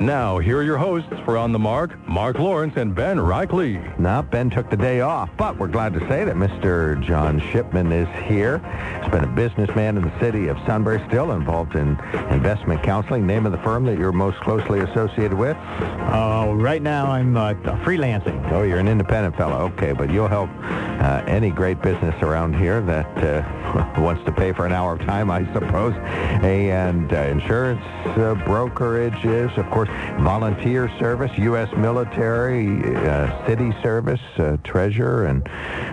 Now, here are your hosts for On the Mark, Mark Lawrence and Ben Reichley. Now, Ben took the day off, but we're glad to say that Mr. John Shipman is here. He's been a businessman in the city of Sunbury, still involved in investment counseling. Name of the firm that you're most closely associated with? Uh, right now, I'm uh, freelancing. Oh, you're an independent fellow. Okay, but you'll help uh, any great business around here that uh, wants to pay for an hour of time, I suppose. And uh, insurance uh, brokerages, of course, volunteer service, U.S. military, uh, city service, uh, treasurer and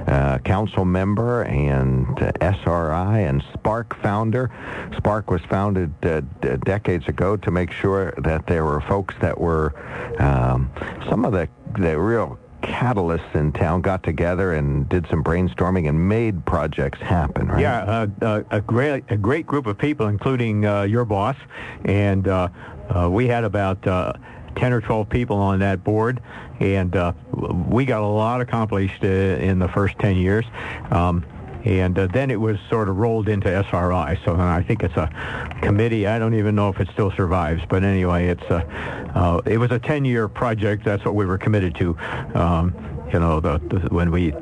uh, council member, and uh, SRI and Spark founder. Spark was founded uh, d- decades ago to make sure that there were folks that were um, some of the the real catalysts in town got together and did some brainstorming and made projects happen, right? Yeah, uh, uh, a great a great group of people, including uh, your boss, and uh, uh, we had about uh, ten or twelve people on that board, and we got a lot accomplished in the first ten years. Um, and uh, then it was sort of rolled into SRI. So I think it's a committee. I don't even know if it still survives, but anyway, it's a, uh, it was a 10-year project. That's what we were committed to. Um, you know, the, the, when we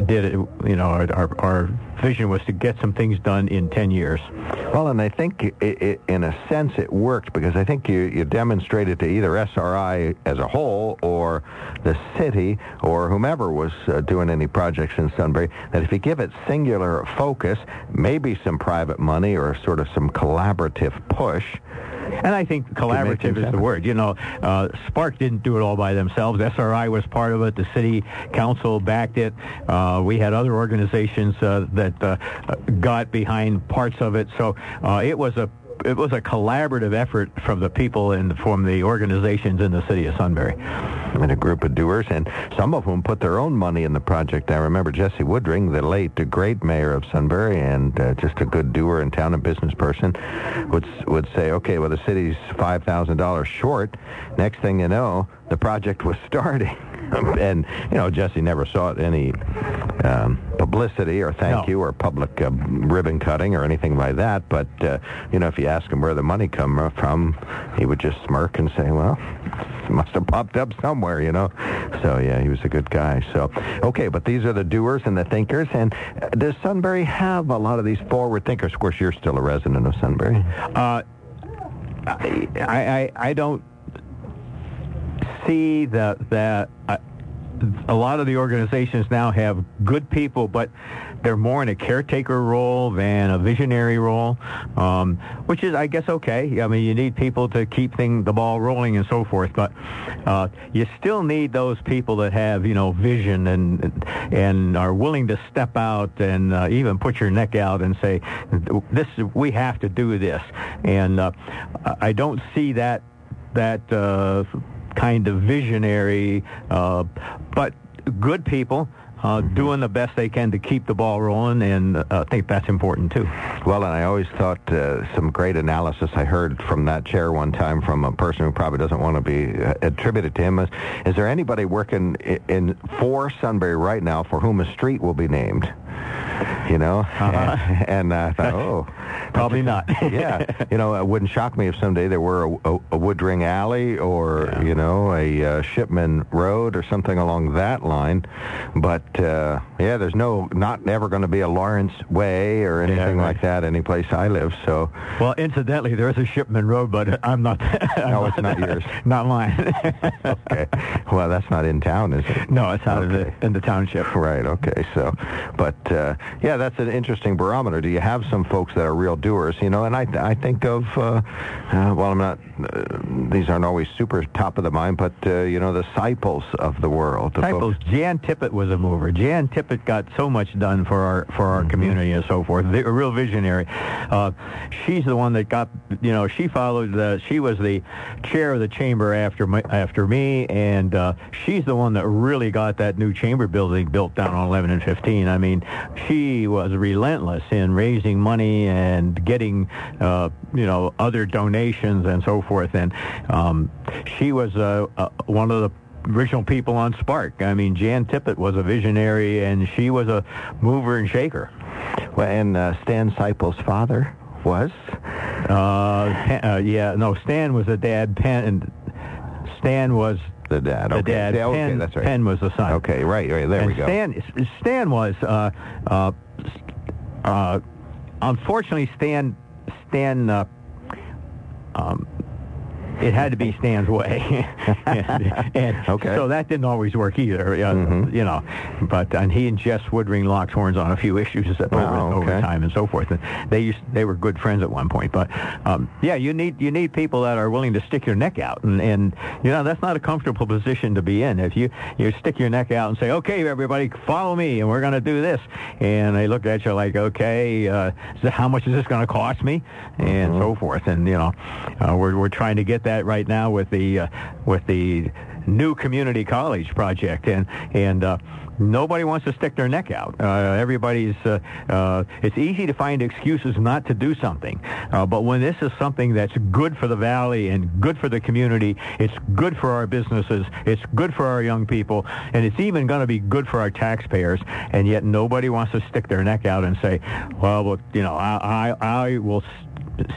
did it, you know, our, our, our vision was to get some things done in 10 years. Well, and I think it, it, in a sense it worked because I think you, you demonstrated to either SRI as a whole or the city or whomever was uh, doing any projects in Sunbury that if you give it singular focus, maybe some private money or sort of some collaborative push, and I think collaborative is the word. You know, uh, Spark didn't do it all by themselves. SRI was part of it. The city council backed it. Uh, we had other organizations uh, that uh, got behind parts of it. So uh, it was a it was a collaborative effort from the people and from the organizations in the city of Sunbury. And a group of doers, and some of whom put their own money in the project. I remember Jesse Woodring, the late, great mayor of Sunbury, and uh, just a good doer in town and business person, would would say, okay, well, the city's five thousand dollars short. Next thing you know, the project was starting. and you know Jesse never saw any um, publicity or thank No. you or public uh, ribbon cutting or anything like that. But uh, you know, if you ask him where the money come from, he would just smirk and say, "Well, it must have popped up somewhere," you know. So yeah, he was a good guy. So okay, but these are the doers and the thinkers. And uh, does Sunbury have a lot of these forward thinkers? Of course, you're still a resident of Sunbury. Uh, I, I, I don't see that that uh, a lot of the organizations now have good people, but they're more in a caretaker role than a visionary role, um, which is, I guess, okay. I mean, you need people to keep thing, the ball rolling and so forth, but uh, you still need those people that have, you know, vision and and are willing to step out and uh, even put your neck out and say, "This, we have to do this." And uh, I don't see that that uh, kind of visionary, uh, but good people uh, doing the best they can to keep the ball rolling, and uh, I think that's important too. Well, and I always thought uh, some great analysis I heard from that chair one time from a person who probably doesn't want to be uh, attributed to him. Is, is there anybody working in, in for Sunbury right now for whom a street will be named? You know, Uh-huh. and, and uh, I thought, oh, Probably not. yeah, you know, it wouldn't shock me if someday there were a, a, a Woodring Alley or Yeah. you know a uh, Shipman Road or something along that line. But uh, yeah, there's no not ever going to be a Lawrence Way or anything right. like that any place I live. So Well, incidentally, there is a Shipman Road, but I'm not. I'm No, it's not yours. Not mine. okay, well that's not in town, is it? no, it's out of the in the township. Right. Okay. So, but uh, yeah, that's an interesting barometer. Do you have some folks that are real doers? You know, and I I think of uh, uh, well, I'm not. Uh, these aren't always super top of the mind, but uh, you know, the disciples of the world. The disciples. folks- Jan Tippett was a mover. Jan Tippett got so much done for our for our community and so forth. The- A real visionary. Uh, she's the one that got. You know, she followed. The, she was the chair of the chamber after my, after me, and uh, she's the one that really got that new chamber building built down on 11 and 15. I mean, she was relentless in raising money and getting, uh, you know, other donations and so forth. And um, she was uh, uh, one of the original people on Spark. I mean, Jan Tippett was a visionary, and she was a mover and shaker. Well, and uh, Stan Seipel's father was. Uh, uh, yeah, no, Stan was a dad. Penn, and Stan was The dad. the okay. dad. Yeah, okay, Penn, that's right. Penn was the son. Okay, right, right. There and we go. Stan, Stan was, uh, uh, uh, unfortunately, Stan, Stan, uh, um, it had to be Stan's way, and, and Okay. so that didn't always work either. Uh, Mhm. You know, but and he and Jess Woodring locked horns on a few issues over, Wow, over okay. time and so forth. And they used they were good friends at one point. But um, yeah, you need you need people that are willing to stick your neck out, and and you know that's not a comfortable position to be in. If you you stick your neck out and say, okay, everybody, follow me, and we're going to do this, and they look at you like, okay, uh, how much is this going to cost me, and Mm-hmm. so forth. And you know, uh, we're we're trying to get that right now with the uh, with the new community college project, and and. Uh, Nobody wants to stick their neck out. Uh, everybody's. Uh, uh, it's easy to find excuses not to do something, uh, but when this is something that's good for the valley and good for the community, it's good for our businesses, it's good for our young people, and it's even going to be good for our taxpayers. And yet nobody wants to stick their neck out and say, "Well, you know, I, I, I will."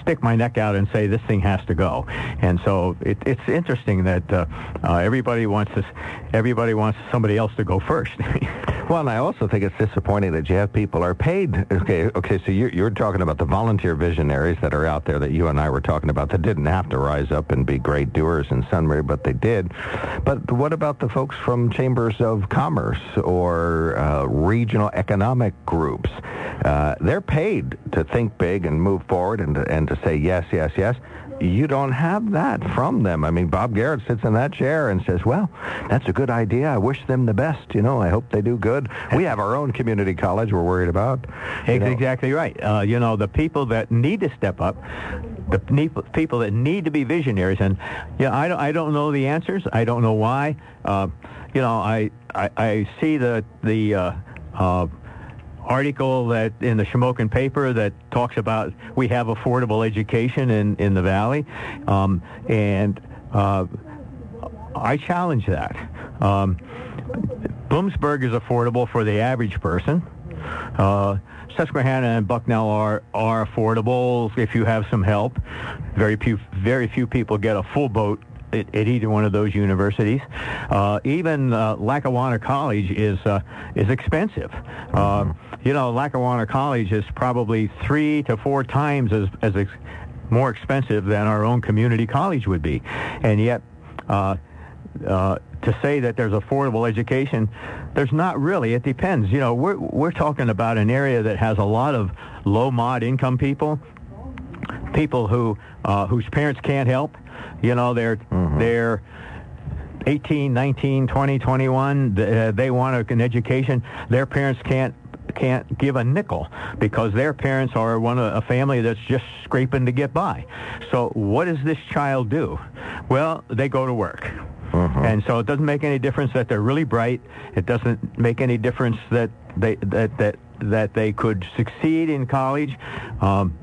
Stick my neck out and say this thing has to go. And so it, it's interesting that uh, uh, everybody wants this, everybody wants somebody else to go first. Well, and I also think it's disappointing that you have people are paid. Okay, okay. So you're, you're talking about the volunteer visionaries that are out there that you and I were talking about that didn't have to rise up and be great doers in Sunbury, but they did. But what about the folks from chambers of commerce or uh, regional economic groups? Uh, they're paid to think big and move forward and to, and to say yes, yes, yes. You don't have that from them. I mean, Bob Garrett sits in that chair and says, well, that's a good idea. I wish them the best. You know, I hope they do good. We have our own community college we're worried about. You know, Exactly right. Uh, you know, the people that need to step up, the people that need to be visionaries, and yeah, I don't, I don't know the answers. I don't know why. Uh, you know, I, I, I see the the uh, uh, article that in the Shamokin paper that talks about we have affordable education in in the valley, um, and uh, I challenge that. Um, Bloomsburg is affordable for the average person. Uh, Susquehanna and Bucknell are are affordable if you have some help. Very few very few people get a full boat at, at either one of those universities. Uh, even uh, Lackawanna College is uh, is expensive. Uh, you know, Lackawanna College is probably three to four times as as ex- more expensive than our own community college would be, and yet. Uh, uh, to say that there's affordable education, there's not really. It depends. You know, we're we're talking about an area that has a lot of low mod income people, people who uh, whose parents can't help. You know, they're they're 18, 19, 20, 21. th- uh, They want an education. Their parents can't can't give a nickel because their parents are one of a family that's just scraping to get by. So what does this child do? Well, they go to work. And so it doesn't make any difference that they're really bright. It doesn't make any difference that they that that that they could succeed in college. Um,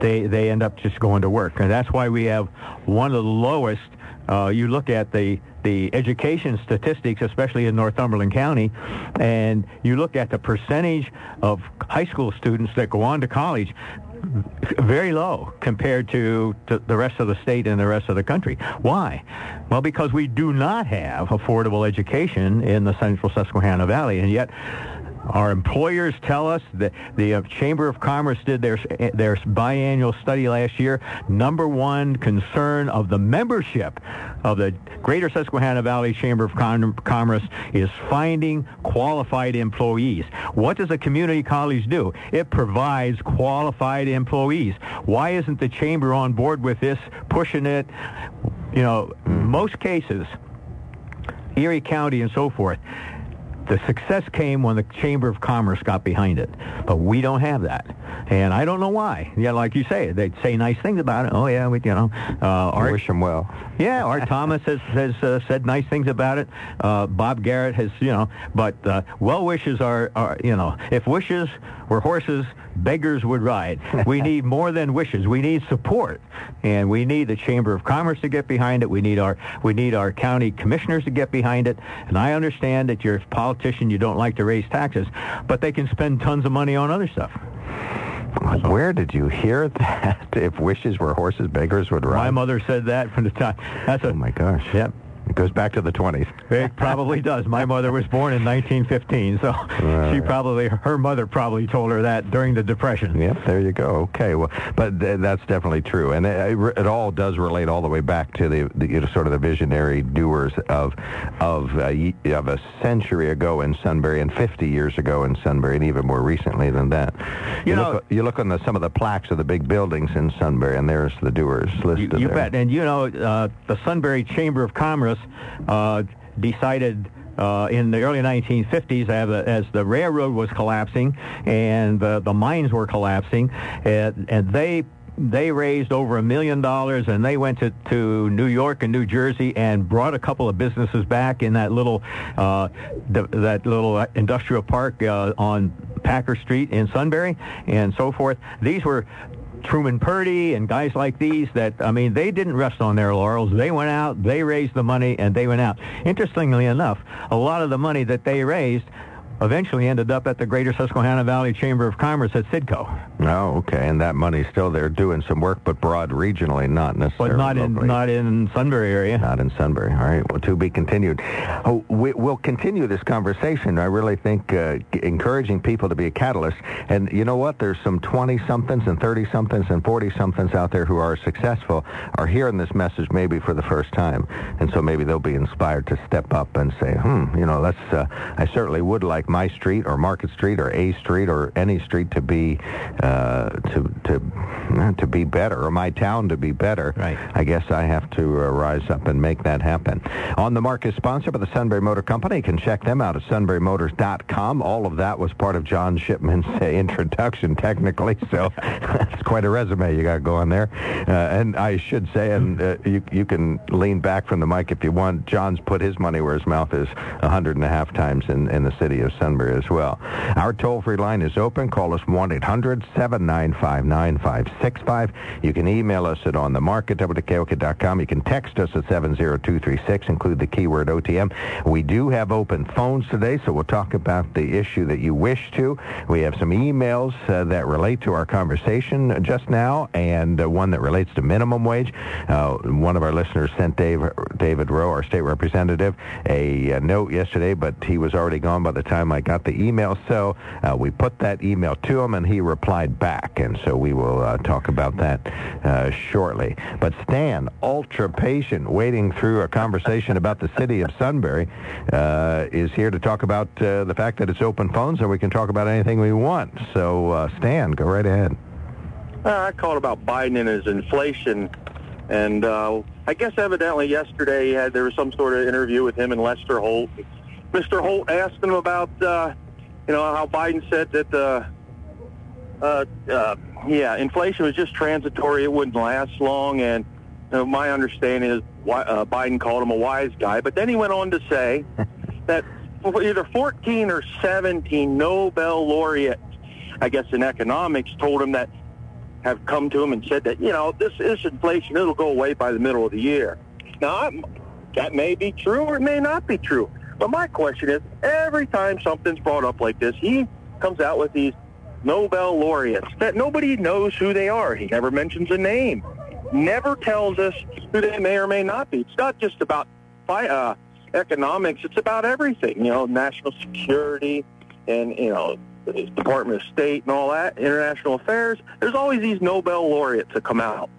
they they end up just going to work, and that's why we have one of the lowest. Uh, you look at the the education statistics, especially in Northumberland County, and you look at the percentage of high school students that go on to college very low compared to, to the rest of the state and the rest of the country. Why? Well, because we do not have affordable education in the central Susquehanna Valley, and yet Our employers tell us that the uh, Chamber of Commerce did their their biannual study last year. Number one concern of the membership of the Greater Susquehanna Valley Chamber of Com- Commerce is finding qualified employees. What does a community college do? It provides qualified employees. Why isn't the chamber on board with this, pushing it? You know, most cases, Erie County and so forth, the success came when the Chamber of Commerce got behind it, but we don't have that, and I don't know why. Yeah, like you say, they say nice things about it. Oh yeah, we, you know, uh, Art, wish them well. Yeah, Art Thomas has has uh, said nice things about it. Uh, Bob Garrett has, you know, but uh, well wishes are, are, you know, if wishes were horses, beggars would ride. We need more than wishes. We need support, and we need the Chamber of Commerce to get behind it. We need our we need our county commissioners to get behind it. And I understand that you're a politician, you don't like to raise taxes, but they can spend tons of money on other stuff. Where did you hear that? If wishes were horses, beggars would ride. My mother said that from the time. That's a, oh my gosh. Yep. It goes back to the 20s. It probably does. My mother was born in 1915, so she probably, her mother probably told her that during the Depression. Yep, there you go. Okay, well, but th- that's definitely true, and it, it, all does relate all the way back to the, the you know, sort of the visionary doers of of uh, of a century ago in Sunbury and 50 years ago in Sunbury, and even more recently than that. You, you know, look, you look on the, some of the plaques of the big buildings in Sunbury, and there's the doers listed. You, you bet, and you know uh, the Sunbury Chamber of Commerce uh, decided uh, in the early 1950s as the railroad was collapsing and the, the mines were collapsing, and, and they they raised over a million dollars and they went to, to New York and New Jersey and brought a couple of businesses back in that little uh, that little industrial park uh, on Packer Street in Sunbury and so forth. These were Truman Purdy and guys like these that, I mean, they didn't rest on their laurels. They went out, they raised the money, and they went out. Interestingly enough, a lot of the money that they raised eventually ended up at the Greater Susquehanna Valley Chamber of Commerce at Sidco. Oh, okay. And that money's still there doing some work, but broad regionally, not necessarily But not locally. in not in Sunbury area. Not in Sunbury. All right. Well, to be continued. Oh, we, will continue this conversation. I really think uh, encouraging people to be a catalyst. And you know what? There's some 20-somethings and 30-somethings and 40-somethings out there who are successful, are hearing this message maybe for the first time. And so maybe they'll be inspired to step up and say, hmm, you know, let's, uh, I certainly would like like my street or Market Street or A Street or any street to be uh, to to to be better or my town to be better. Right. I guess I have to uh, rise up and make that happen. On the Mark is sponsored by the Sunbury Motor Company. You can check them out at sunburymotors.com. All of that was part of John Shipman's uh, introduction, technically. So that's quite a resume you got going there. Uh, and I should say, and uh, you you can lean back from the mic if you want. John's put his money where his mouth is a hundred and a half times in in the city of Sunbury as well. Our toll-free line is open. Call us 1-800-795-9565. You can email us at onthemark at wkok.com. You can text us at 70236. Include the keyword OTM. We do have open phones today, so we'll talk about the issue that you wish to. We have some emails uh, that relate to our conversation just now and uh, one that relates to minimum wage. Uh, one of our listeners sent Dave, David Rowe, our state representative, a, a note yesterday, but he was already gone by the time time I got the email. So uh, we put that email to him, and he replied back. And so we will uh, talk about that uh, shortly. But Stan, ultra patient, waiting through a conversation about the city of Sunbury, uh, is here to talk about uh, the fact that it's open phone, so we can talk about anything we want. So Stan, go right ahead. I called about Biden and his inflation. And I guess evidently yesterday there was some sort of interview with him and Lester Holt. Mr. Holt asked him about, uh, you know, how Biden said that, uh, uh, uh, yeah, inflation was just transitory; it wouldn't last long. And you know, my understanding is why, uh, Biden called him a wise guy. But then he went on to say that either 14 or 17 Nobel laureates, I guess in economics, told him that have come to him and said that you know this is inflation; it'll go away by the middle of the year. Now, I'm, that may be true or it may not be true. But my question is, every time something's brought up like this, he comes out with these Nobel laureates that nobody knows who they are. He never mentions a name, never tells us who they may or may not be. It's not just about uh, economics. It's about everything, you know, national security, and you know, Department of State and all that, international affairs. There's always these Nobel laureates that come out,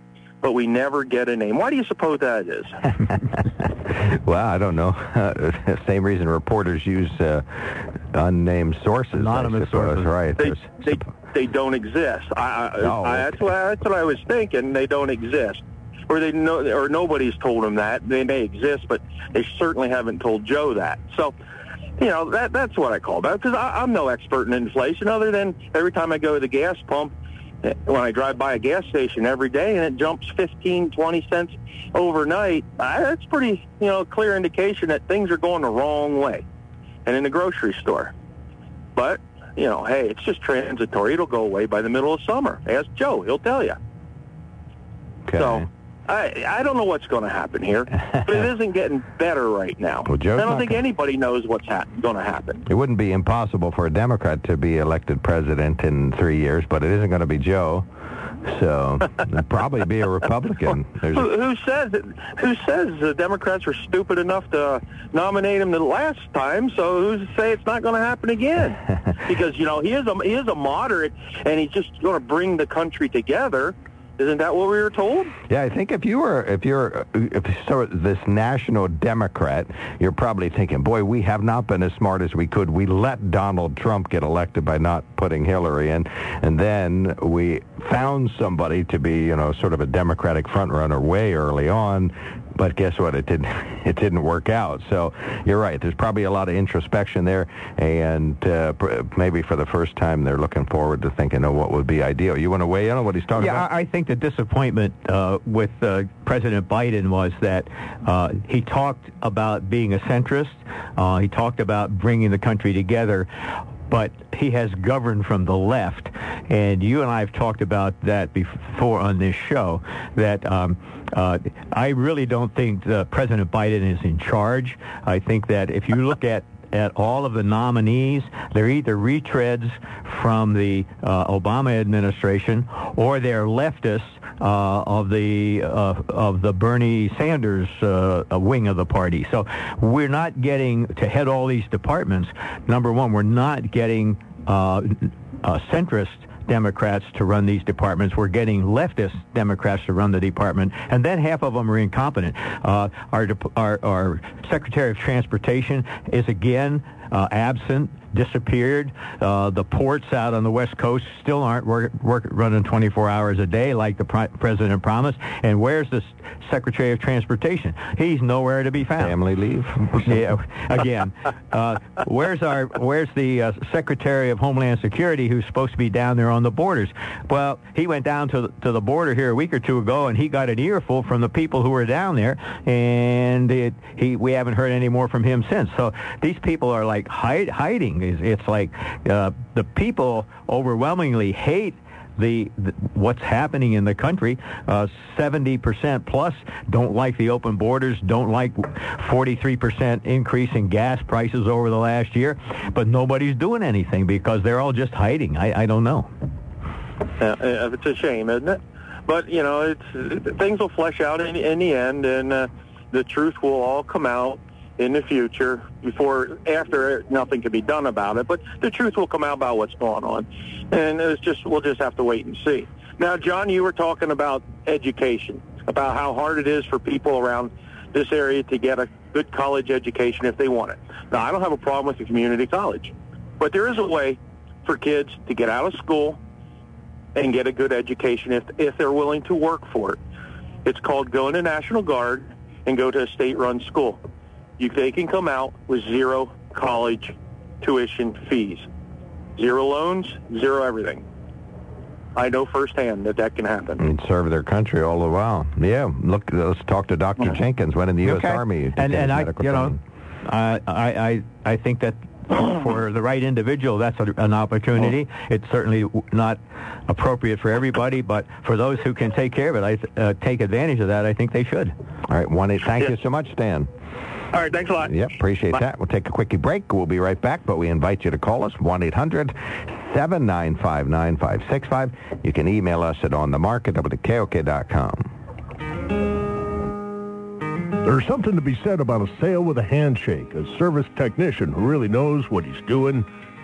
but we never get a name. Why do you suppose that is? well, I don't know. The same reason reporters use uh, unnamed sources. Anonymous sources, right? They, they, they don't exist. I, I, Oh, I, that's, what, that's what I was thinking. They don't exist, or they know, or nobody's told them that they may exist, but they certainly haven't told Joe that. So, you know, that that's what I call that because I'm no expert in inflation, other than every time I go to the gas pump when I drive by a gas station every day and it jumps 15, 20 cents overnight. I, that's pretty, you know, clear indication that things are going the wrong way. And in the grocery store, but you know, hey, it's just transitory. It'll go away by the middle of summer. Ask Joe; he'll tell you. Okay. So I I don't know what's going to happen here, but it isn't getting better right now. Well, Joe's I don't think gonna- anybody knows what's ha- going to happen. It wouldn't be impossible for a Democrat to be elected president in three years, but it isn't going to be Joe. So it'd probably be a Republican. There's Who, who says it, who says the Democrats were stupid enough to nominate him the last time? So who's to say it's not going to happen again? because you know he is a he is a moderate, and he's just going to bring the country together. Isn't that what we were told? Yeah, I think if you were, if you're, if so this national Democrat, you're probably thinking, boy, we have not been as smart as we could. We let Donald Trump get elected by not putting Hillary in, and then we found somebody to be, you know, sort of a Democratic frontrunner way early on. But guess what? It didn't. It didn't work out. So you're right. There's probably a lot of introspection there, and uh, pr- maybe for the first time they're looking forward to thinking, of what would be ideal. You want to weigh in on what he's talking Yeah, about? I I think the disappointment uh, with uh, President Biden was that uh, he talked about being a centrist. Uh, he talked about bringing the country together. But he has governed from the left, and you and I have talked about that before on this show. That um, uh, I really don't think President Biden is in charge. I think that if you look at at all of the nominees. They're either retreads from the uh, Obama administration or they're leftists uh, of the uh, of the Bernie Sanders uh, wing of the party. So we're not getting to head all these departments. Number one, we're not getting uh, uh, centrist Democrats to run these departments. We're getting leftist Democrats to run the department, and then half of them are incompetent. Uh, our, our our Secretary of Transportation is again uh, absent, disappeared. Uh, the ports out on the West Coast still aren't work, work, running 24 hours a day like the pri- president promised. And where's the s- Secretary of Transportation? He's nowhere to be found. Family leave. Yeah, again, uh, where's our where's the uh, Secretary of Homeland Security who's supposed to be down there on the borders? Well, he went down to the, to the border here a week or two ago, and he got an earful from the people who were down there, and it, he we haven't heard any more from him since. So these people are like hide, hiding. It's, it's like uh, the people overwhelmingly hate the, the what's happening in the country. Uh, 70% plus don't like the open borders, don't like 43% increase in gas prices over the last year, but nobody's doing anything because they're all just hiding. I, I don't know. Uh, it's a shame, isn't it? But you know, it's things will flesh out in, in the end, and uh, the truth will all come out in the future. Before, after, nothing can be done about it, but the truth will come out about what's going on, and it's just we'll just have to wait and see. Now, John, you were talking about education, about how hard it is for people around this area to get a good college education if they want it. Now, I don't have a problem with the community college, but there is a way for kids to get out of school and get a good education if if they're willing to work for it. It's called go into National Guard and go to a state-run school. You they can come out with zero college tuition fees, zero loans, zero everything. I know firsthand that that can happen. and serve their country all the while. Yeah, look, let's talk to Dr. Jenkins, went in the U.S. Okay. Army. And, and I, medical you know, training. I, I, I I think that for the right individual, that's a, an opportunity. It's certainly not appropriate for everybody, but for those who can take care of it, I uh, take advantage of that. I think they should. All right, one eight. Thank Yeah. you so much, Stan. All right, thanks a lot. Yep, appreciate Bye. that. We'll take a quickie break. We'll be right back, but we invite you to call us, 1-800-795-9565. You can email us at onthemark at wkok.com. There's something to be said about a sale with a handshake, a service technician who really knows what he's doing,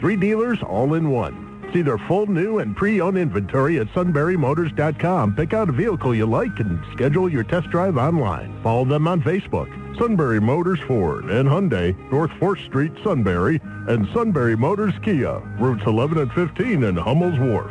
Three dealers all in one. See their full new and pre-owned inventory at sunburymotors.com. Pick out a vehicle you like and schedule your test drive online. Follow them on Facebook. Sunbury Motors Ford and Hyundai, North 4th Street, Sunbury, and Sunbury Motors Kia, routes 11 and 15 in Hummel's Wharf.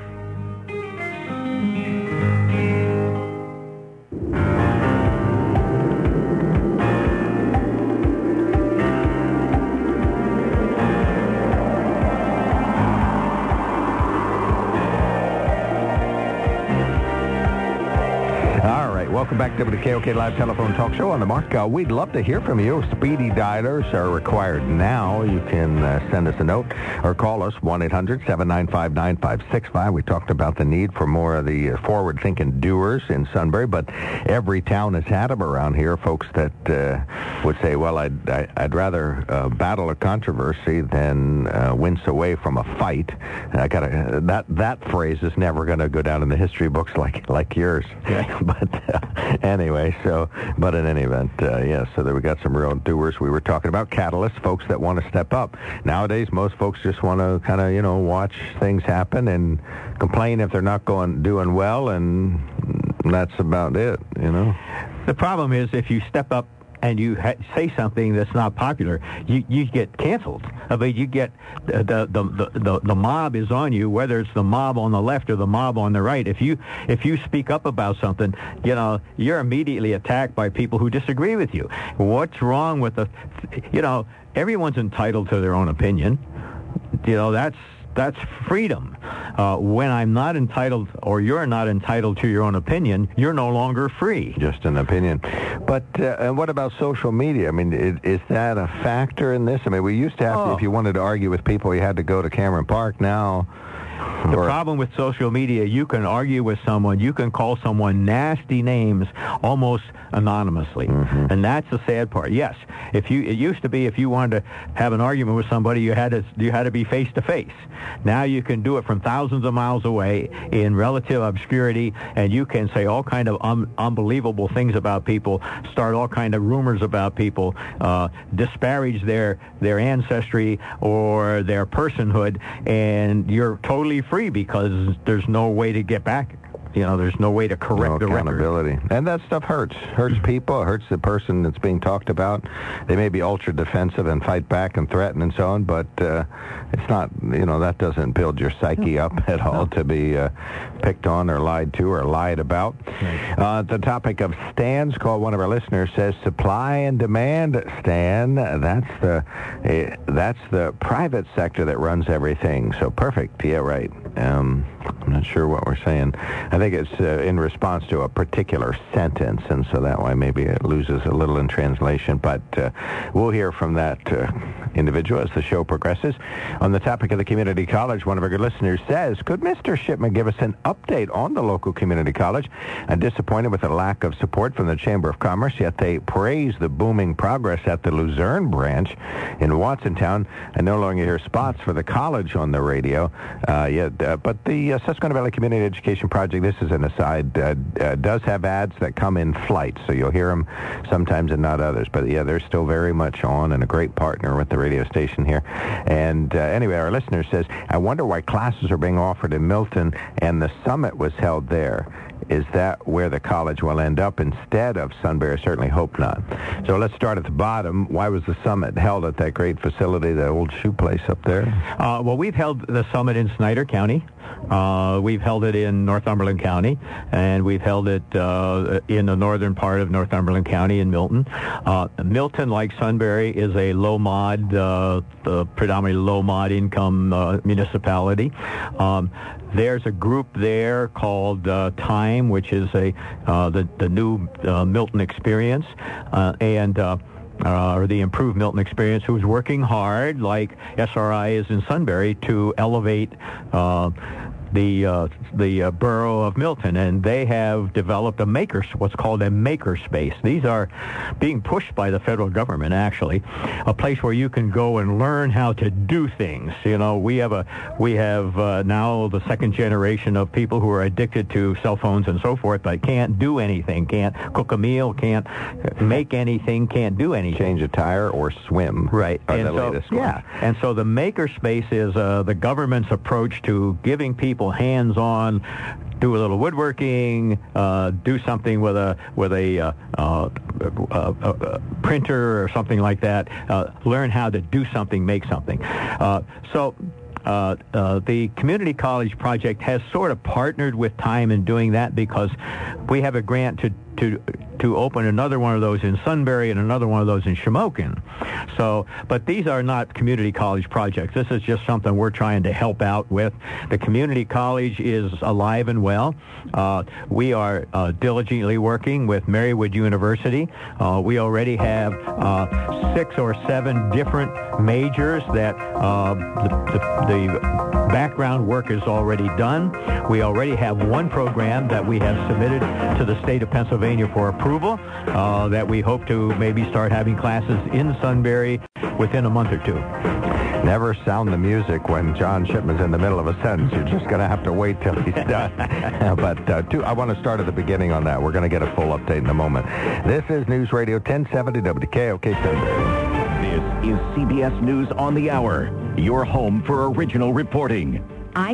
Welcome back to the KOK Live Telephone Talk Show on the Mark. Uh, we'd love to hear from you. Speedy dialers are required now. You can uh, send us a note or call us 1-800-795-9565. We talked about the need for more of the uh, forward-thinking doers in Sunbury, but every town has had them around here. Folks that uh, would say, well, I'd, I, would i would rather uh, battle a controversy than uh, wince away from a fight. I gotta, that, that phrase is never going to go down in the history books like, like yours. Yeah. but anyway, so, but in any event, uh, yeah, so there we got some real doers. We were talking about catalysts, folks that want to step up. Nowadays, most folks just want to kind of, you know, watch things happen and complain if they're not going, doing well, and that's about it, you know. The problem is if you step up and you ha- say something that's not popular, you, you get canceled. I mean, you get uh, the, the the, the the mob is on you, whether it's the mob on the left or the mob on the right. If you if you speak up about something, you know, you're immediately attacked by people who disagree with you. What's wrong with the, you know, everyone's entitled to their own opinion. You know, that's that's freedom. Uh, when I'm not entitled, or you're not entitled to your own opinion, you're no longer free. Just an opinion. But uh, what about social media? I mean, is, is, that a factor in this? I mean, we used to have, oh. to, if you wanted to argue with people, you had to go to Cameron Park. Now, the problem with social media, you can argue with someone, you can call someone nasty names almost anonymously, mm-hmm. and that's the sad part. Yes, if you it used to be if you wanted to have an argument with somebody, you had to you had to be face to face. Now you can do it from thousands of miles away in relative obscurity, and you can say all kind of un- unbelievable things about people, start all kind of rumors about people, uh, disparage their their ancestry or their personhood, and you're totally free because there's no way to get back you know, there's no way to correct no the accountability. Record. And that stuff hurts. Hurts people. Hurts the person that's being talked about. They may be ultra defensive and fight back and threaten and so on, but uh, it's not, you know, that doesn't build your psyche up at all no. to be uh, picked on or lied to or lied about. Right. Uh, the topic of stands, call one of our listeners, says supply and demand, Stan. That's the, uh, that's the private sector that runs everything. So perfect. Yeah, right. Um, I'm not sure what we're saying. I think it's uh, in response to a particular sentence, and so that way maybe it loses a little in translation. But uh, we'll hear from that uh, individual as the show progresses. On the topic of the community college, one of our good listeners says, could Mr. Shipman give us an update on the local community college? I'm disappointed with the lack of support from the Chamber of Commerce, yet they praise the booming progress at the Luzerne branch in Watsontown. I no longer hear spots for the college on the radio, uh, yet, uh, but the uh, Susquehanna Valley Community Education Project, this is an aside, uh, uh, does have ads that come in flight, so you'll hear them sometimes and not others. But yeah, they're still very much on and a great partner with the radio station here. And uh, anyway, our listener says, I wonder why classes are being offered in Milton and the summit was held there. Is that where the college will end up instead of Sunbury? I certainly hope not. So let's start at the bottom. Why was the summit held at that great facility, the old shoe place up there? Uh, well, we've held the summit in Snyder County. Uh, we've held it in Northumberland County, and we've held it uh, in the northern part of Northumberland County in Milton. Uh, Milton, like Sunbury, is a low mod, uh, predominantly low mod income uh, municipality. Um, there's a group there called uh, Time, which is a the the new Milton experience, and uh, or the Improved Milton Experience, who's working hard, like SRI is in Sunbury, to elevate uh, the uh, the uh, borough of Milton, and they have developed a maker, what's called a maker space. These are being pushed by the federal government, actually, a place where you can go and learn how to do things. You know, we have a we have uh, now the second generation of people who are addicted to cell phones and so forth, but can't do anything, can't cook a meal, can't make anything, can't do anything. Change a tire or swim. Right. And so, yeah. And so the maker space is uh, the government's approach to giving people hands-on do a little woodworking, uh, do something with a with a, uh, uh, uh, uh, printer or something like that. Uh, learn how to do something, make something. Uh, so. Uh, uh, the community college project has sort of partnered with time in doing that because we have a grant to to to open another one of those in Sunbury and another one of those in Shamokin. So, but these are not community college projects. This is just something we're trying to help out with. The community college is alive and well. Uh, we are uh, diligently working with Marywood University. Uh, we already have uh, six or seven different majors that uh, the, the, the background work is already done. We already have one program that we have submitted to the state of Pennsylvania for approval uh, that we hope to maybe start having classes in Sunbury within a month or two. Never sound the music when John Shipman's in the middle of a sentence. You're just going to have to wait till he's done. but uh, two, I want to start at the beginning on that. We're going to get a full update in a moment. This is News Radio 1070 WKOK Sunbury. This is CBS News on the Hour, your home for original reporting. I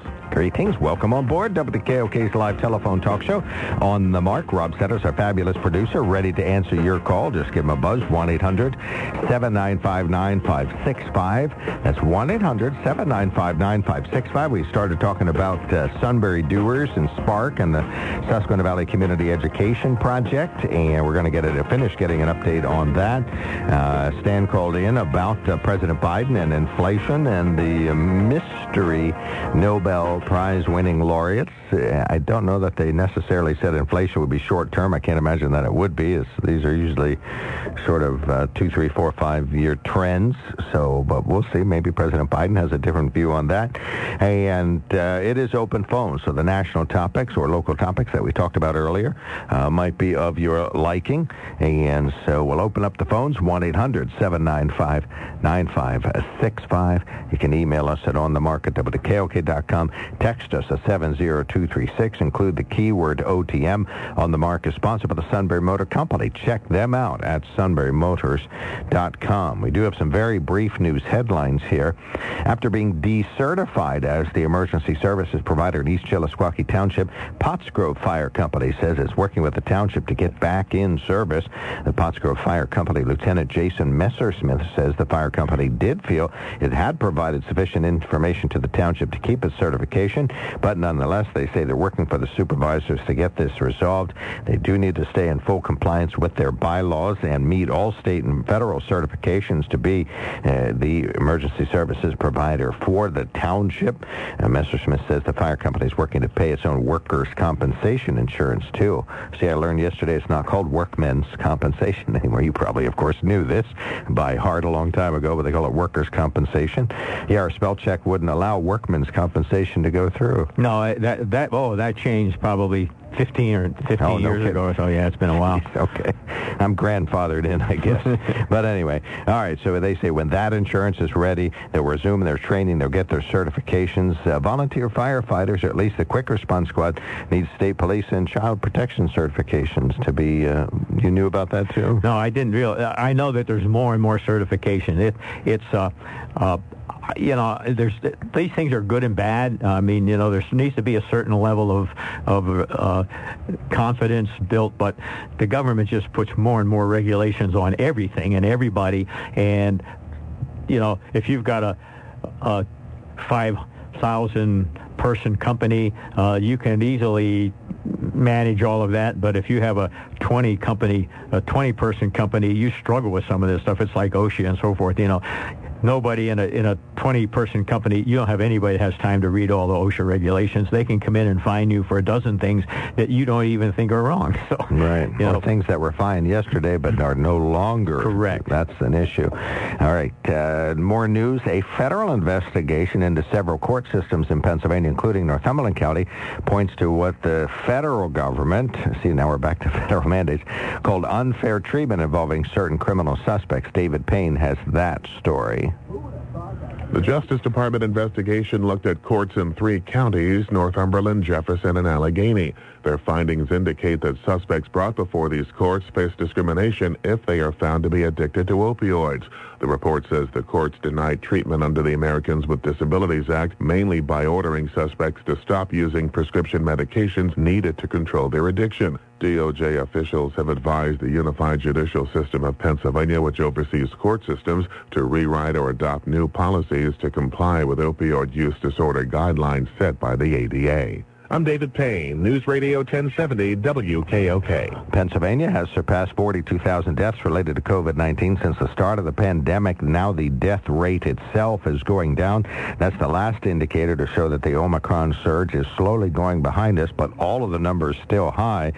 Greetings. Welcome on board WKOK's live telephone talk show. On the mark, Rob Setters, our fabulous producer, ready to answer your call. Just give him a buzz, 1-800-795-9565. That's 1-800-795-9565. We started talking about uh, Sunbury Doers and Spark and the Susquehanna Valley Community Education Project, and we're going to get it finish getting an update on that. Uh, Stan called in about uh, President Biden and inflation and the mystery Nobel Prize-winning laureates. I don't know that they necessarily said inflation would be short-term. I can't imagine that it would be. As these are usually sort of uh, two, three, four, five-year trends. So, but we'll see. Maybe President Biden has a different view on that. And uh, it is open phone, so the national topics or local topics that we talked about earlier uh, might be of your liking. And so we'll open up the phones, 1-800-795-9565. You can email us at onthemarketwkok.com. Text us at 70236. Include the keyword OTM. On the Mark is sponsored by the Sunbury Motor Company. Check them out at sunburymotors.com. We do have some very brief news headlines here. After being decertified as the emergency services provider in East Chillisquaque Township, Pottsgrove Fire Company says it's working with the township to get back in service. The Pottsgrove Fire Company Lieutenant Jason Messersmith says the fire company did feel it had provided sufficient information to the township to keep its certification, but nonetheless, they say they're working for the supervisors to get this resolved. They do need to stay in full compliance with their bylaws and meet all state and federal certifications to be uh, the emergency services provider for the township. Uh, Messersmith says the fire company is working to pay its own workers' compensation insurance, too. See, I learned yesterday it's not called workmen's compensation anymore. You probably, of course, knew this by heart a long time ago, but they call it workers' compensation. Yeah, our spell check wouldn't allow workmen's compensation to go through. No, that that oh that changed probably 15 or 15 Oh, no years kidding. ago. So yeah, it's been a while. okay. I'm grandfathered in, I guess. but anyway, all right, so they say when that insurance is ready, they'll resume their training, they'll get their certifications. Uh, volunteer firefighters, or at least the quick response squad, need state police and child protection certifications to be, uh, you knew about that too? No, I didn't real. I know that there's more and more certification. It, it's, uh, uh, you know, there's these things are good and bad. I mean, you know, there needs to be a certain level of of uh, confidence built, but the government just puts more and more regulations on everything and everybody, and you know, if you've got a, a 5,000 person company, uh, you can easily manage all of that. But if you have a 20 company, a 20 person company, you struggle with some of this stuff. It's like OSHA and so forth. You know, nobody in a in a 20 person company you don't have anybody that has time to read all the OSHA regulations. They can come in and fine you for a dozen things that you don't even think are wrong. So right. you or know, things that were fine yesterday but are no longer. Correct. that's an issue. All right uh, more news. A federal investigation into several court systems in Pennsylvania including Northumberland County points to what the federal government see now we're back to federal mandates called unfair treatment involving certain criminal suspects. David Payne has that story The Justice Department investigation looked at courts in three counties, Northumberland, Jefferson, and Allegheny. Their findings indicate that suspects brought before these courts face discrimination if they are found to be addicted to opioids. The report says the courts denied treatment under the Americans with Disabilities Act, mainly by ordering suspects to stop using prescription medications needed to control their addiction. DOJ officials have advised the Unified Judicial System of Pennsylvania, which oversees court systems, to rewrite or adopt new policies to comply with opioid use disorder guidelines set by the ADA. I'm David Payne, News Radio 1070 WKOK. Pennsylvania has surpassed 42,000 deaths related to COVID-19 since the start of the pandemic. Now the death rate itself is going down. That's the last indicator to show that the Omicron surge is slowly going behind us, but all of the numbers still high.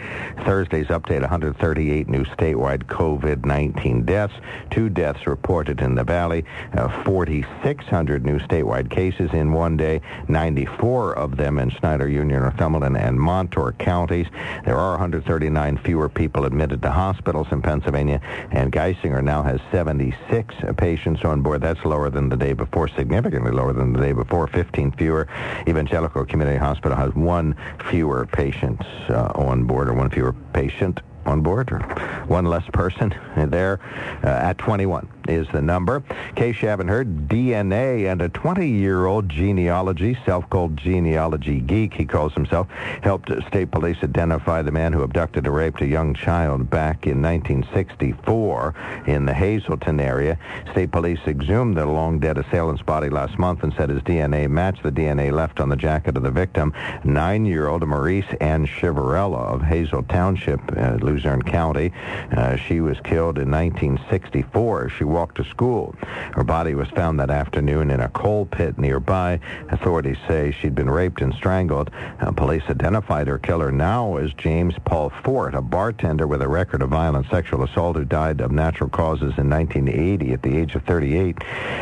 Thursday's update, 138 new statewide COVID-19 deaths, two deaths reported in the Valley, uh, 4,600 new statewide cases in one day, 94 of them in Snyder Union, Northumberland, and Montour counties. There are 139 fewer people admitted to hospitals in Pennsylvania, and Geisinger now has 76 patients on board. That's lower than the day before, significantly lower than the day before, 15 fewer. Evangelical Community Hospital has one fewer patients uh, on board, or one fewer patient on board, or one less person there uh, at 21 is the number. In Case you haven't heard, DNA and a 20-year-old genealogy, self-called genealogy geek, he calls himself, helped state police identify the man who abducted and raped a young child back in 1964 in the Hazleton area. State police exhumed the long-dead assailant's body last month and said his DNA matched the DNA left on the jacket of the victim, nine-year-old Marise Ann Chiverella of Hazle Township, uh, Luzerne County. Uh, she was killed in 1964. She walked to school. Her body was found that afternoon in a coal pit nearby. Authorities say she'd been raped and strangled. Uh, police identified her killer now as James Paul Forte, a bartender with a record of violent sexual assault who died of natural causes in 1980 at the age of 38.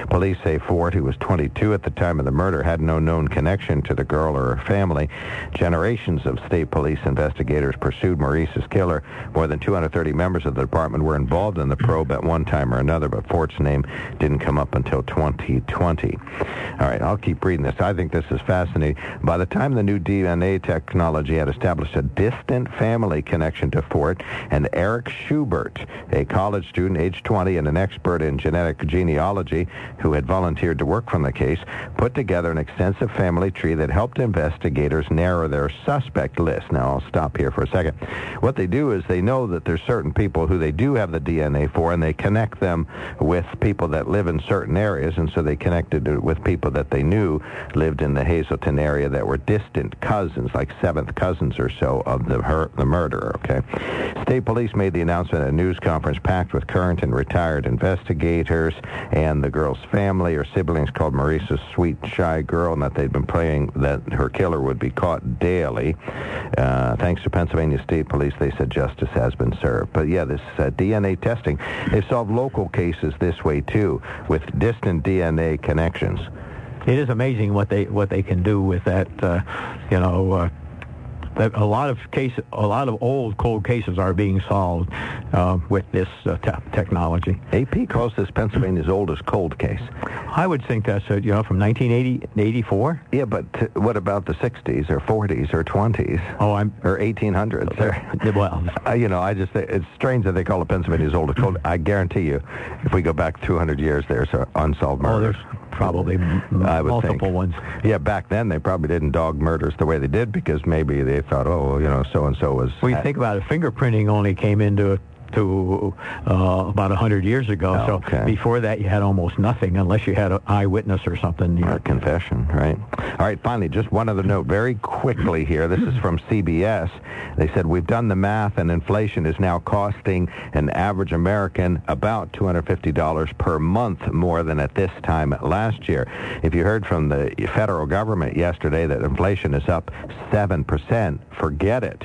Police say Forte, who was 22 at the time of the murder, had no known connection to the girl or her family. Generations of state police investigators pursued Marise's killer. More than 230 members of the department were involved in the probe at one time or another, but Forte's name didn't come up until 2020. All right, I'll keep reading this. I think this is fascinating. By the time the new DNA technology had established a distant family connection to Forte, and Eric Schubert, a college student, age 20, and an expert in genetic genealogy, who had volunteered to work from the case, put together an extensive family tree that helped investigators narrow their suspect list. Now, I'll stop here for a second. What they do is they know that there's certain people who they do have the DNA for, and they connect them with people that live in certain areas, and so they connected with people that they knew lived in the Hazleton area that were distant cousins, like seventh cousins or so of the, her, the murderer, okay? State police made the announcement at a news conference packed with current and retired investigators and the girl's family or siblings called Marise's sweet, shy girl, and that they'd been praying that her killer would be caught daily. Uh, thanks to Pennsylvania State Police, they said justice has been served. But yeah, this uh, DNA testing, they've solved local cases this way too, with distant DNA connections. it is amazing what they what they can do with that uh, you know uh, that a lot of case a lot of old cold cases are being solved uh, with this uh, te- technology AP calls this Pennsylvania's oldest cold case. I would think that's uh, you know from 1984. Yeah, but uh, what about the 60s or 40s or 20s oh I'm or 1800s? They're- well Uh, you know, I just it's strange that they call it Pennsylvania's oldest cold. I guarantee you, if we go back 200 years, there's unsolved oh murders. there's probably m- m- I would multiple think. ones Yeah, back then they probably didn't dog murders the way they did because maybe they thought, oh, you know, so and so was. Well, you think about it, fingerprinting only came into to uh, about 100 years ago. Oh, so okay. before that, you had almost nothing unless you had an eyewitness or something. You Or confession, right? All right, finally, just one other note very quickly here. This is from CBS. They said, we've done the math and inflation is now costing an average American about $250 per month more than at this time last year. If you heard from the federal government yesterday that inflation is up 7%, forget it.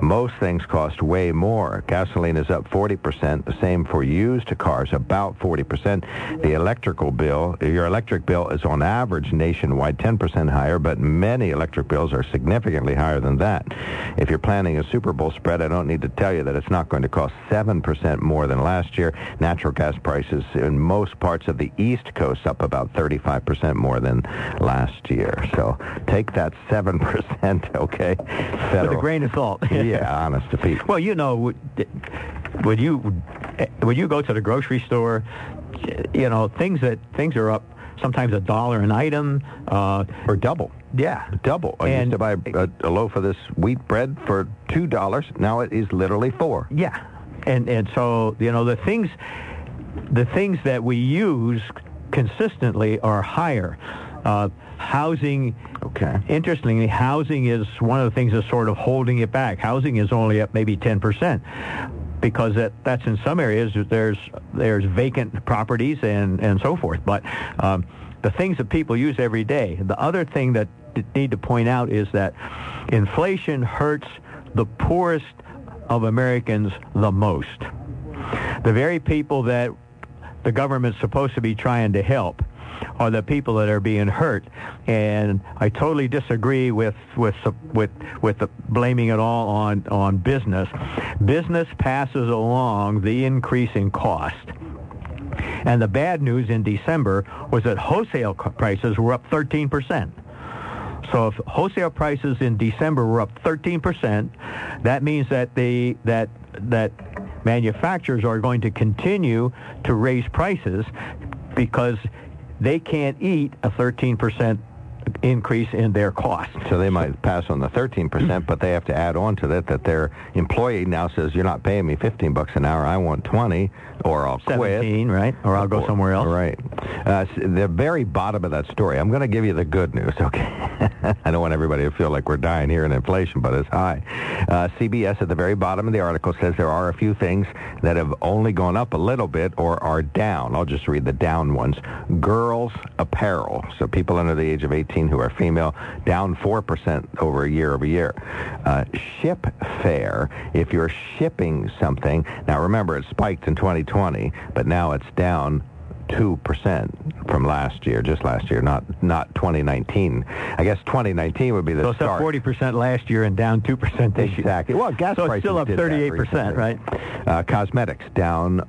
Most things cost way more. Gasoline is up 40%, the same for used cars, about 40%. The electrical bill, your electric bill is on average nationwide 10% higher, but many electric bills are significantly higher than that. If you're planning a Super Bowl spread, I don't need to tell you that it's not going to cost 7% more than last year. Natural gas prices in most parts of the East Coast up about 35% more than last year. So take that 7%, okay? With a grain of salt. yeah, honest to Pete. Well, you know, when you when you go to the grocery store, you know things that things are up sometimes a dollar an item. Uh, Or double. yeah, Double. I And- used to buy a, a loaf of this wheat bread for $2. Now it is literally 4 yeah, and and so you know the things the things that we use consistently are higher. Uh, housing. Okay. Interestingly, housing is one of the things that's sort of holding it back. Housing is only up maybe 10% because that, that's in some areas there's there's vacant properties and, and so forth. But um, the things that people use every day. The other thing that d- need to point out is that inflation hurts the poorest of Americans the most. The very people that the government's supposed to be trying to help are the people that are being hurt. And I totally disagree with with with with the, blaming it all on on business. Business passes along the increase in cost. And the bad news in December was that wholesale prices were up 13%. So if wholesale prices in December were up 13%, that means that the that that manufacturers are going to continue to raise prices because they can't eat a 13% increase in their cost. So they might pass on the 13%, but they have to add on to that that their employee now says, you're not paying me 15 bucks an hour, I want 20, or I'll quit. 17, right? Or I'll go somewhere else. Right. Uh, the very bottom of that story, I'm going to give you the good news, okay? I don't want everybody to feel like we're dying here in inflation, but it's high. Uh, CBS at the very bottom of the article says there are a few things that have only gone up a little bit or are down. I'll just read the down ones. Girls apparel, so people under the age of 18 who are female, down 4% over a year over year. Uh, ship fare, if you're shipping something, now remember it spiked in 2020, but now it's down 2% from last year, just last year, not not 2019. I guess 2019 would be the So it's up start. 40% last year and down 2% this year. Exactly. Well, gas So prices still up 38%, right? Uh, cosmetics down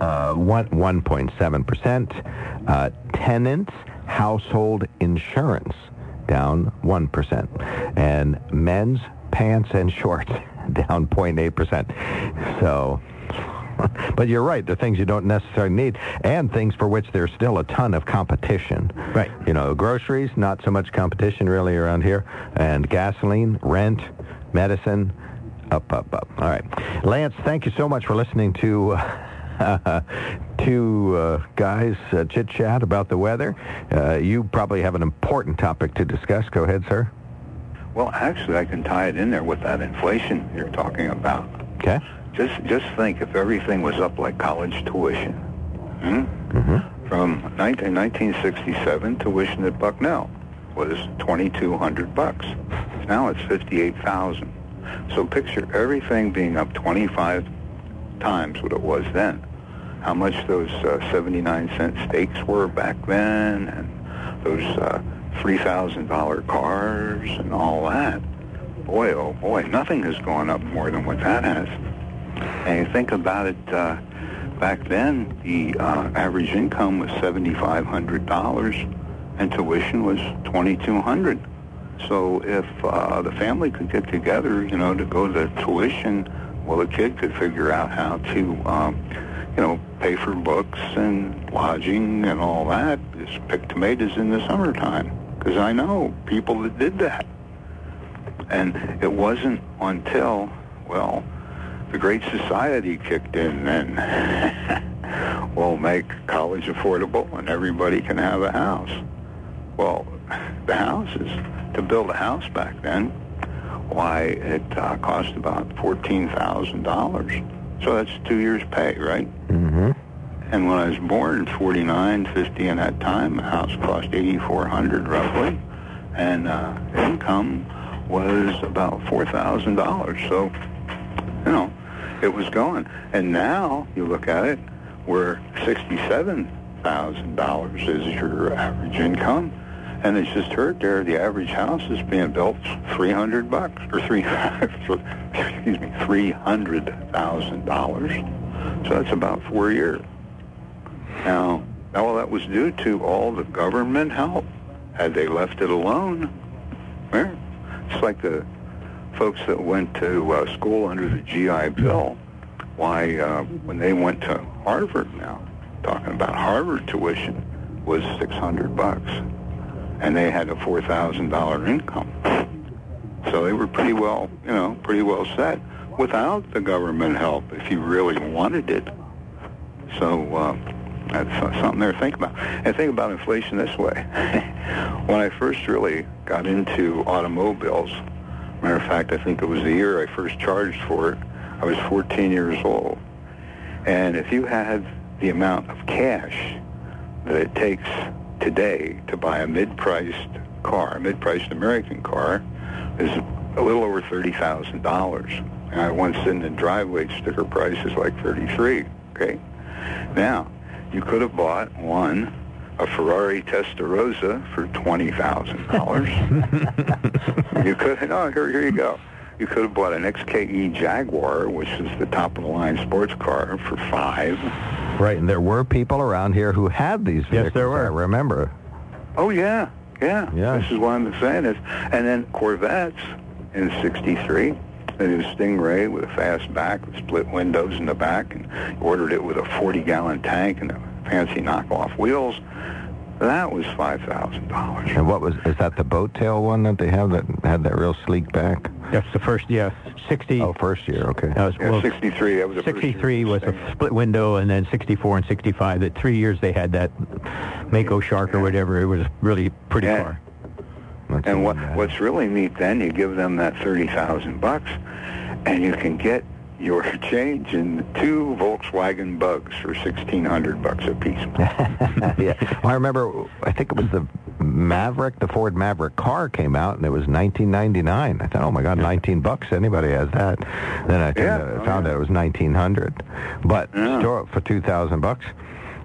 uh, one 1.7 percent. Uh, tenants household insurance down one percent, and men's pants and shorts down 0.8 percent. So. But you're right. They're things you don't necessarily need, and things for which there's still a ton of competition. Right. You know, groceries, not so much competition really around here, and gasoline, rent, medicine, up, up, up. All right. Lance, thank you so much for listening to uh, two uh, guys uh, chit-chat about the weather. Uh, you probably have an important topic to discuss. Go ahead, sir. Well, actually, I can tie it in there with that inflation you're talking about. Okay. Just just think if everything was up like college tuition. Hmm? Mm-hmm. From 19, 1967, tuition at Bucknell was 2,200 bucks. Now it's 58,000. So picture everything being up 25 times what it was then. How much those uh, 79 cent steaks were back then, and those uh, $3,000 cars and all that. Boy, oh boy, nothing has gone up more than what that has. And you think about it, uh, back then the uh, average income was $7,500 and tuition was 2200 So if uh, the family could get together, you know, to go to tuition, well, the kid could figure out how to, um, you know, pay for books and lodging and all that. Just pick tomatoes in the summertime. Because I know people that did that. And it wasn't until, well, the Great Society kicked in and will make college affordable and everybody can have a house. Well, the houses, to build a house back then, why, it uh, cost about $14,000. So that's two years' pay, right? Mm-hmm. And when I was born, 49, 50 in that time, a house cost 8400 roughly, and uh, income was about $4,000. So, you know, it was going. And now you look at it, where $67,000 is your average income. And it's just heard there, the average house is being built 300 bucks, or three, excuse me, $300,000. So that's about four years. Now, all that was due to all the government help. Had they left it alone, it's like the folks that went to uh, school under the GI Bill. Why, uh, when they went to Harvard now, talking about Harvard tuition was 600 bucks, and they had a $4,000 income. So they were pretty well, you know, pretty well set without the government help if you really wanted it. So uh, that's something there to think about. And think about inflation this way. when I first really got into automobiles, matter of fact, I think it was the year I first charged for it, I was 14 years old. And if you had the amount of cash that it takes today to buy a mid-priced car, a mid-priced American car, is a little over $30,000. And I once in the driveway sticker price is like 33, okay? Now, you could have bought one, a Ferrari Testarossa for $20,000. you could, no, here, here you go. You could have bought an XKE Jaguar, which is the top-of-the-line sports car, for five. Right, and there were people around here who had these vehicles. Yes, there were. I remember. Oh, yeah, yeah. Yeah. This is what I'm saying is, and then Corvettes in 63, the new Stingray with a fast back, with split windows in the back, and ordered it with a 40-gallon tank and fancy knockoff wheels. That was $5,000. And what was, is that the boat tail one that they have that had that real sleek back? That's the first, yeah, 60. Oh, first year, okay. that was, Yeah, well, 63, that was the first year 63 was thing. a split window, and then 64 and 65. The three years they had that Mako Shark or whatever. It was really pretty Yeah. car. That's And what bad. what's really neat then, you give them that thirty thousand bucks, and you can get your change in two Volkswagen Bugs for sixteen hundred bucks a piece. yeah. Well, I remember, I think it was the Maverick, the Ford Maverick car came out, and it was 1999. I thought, oh my God, 19 bucks. Anybody has that? Then I, Yeah. I Oh, found yeah. out it was 1900. But Yeah. it for 2,000 bucks,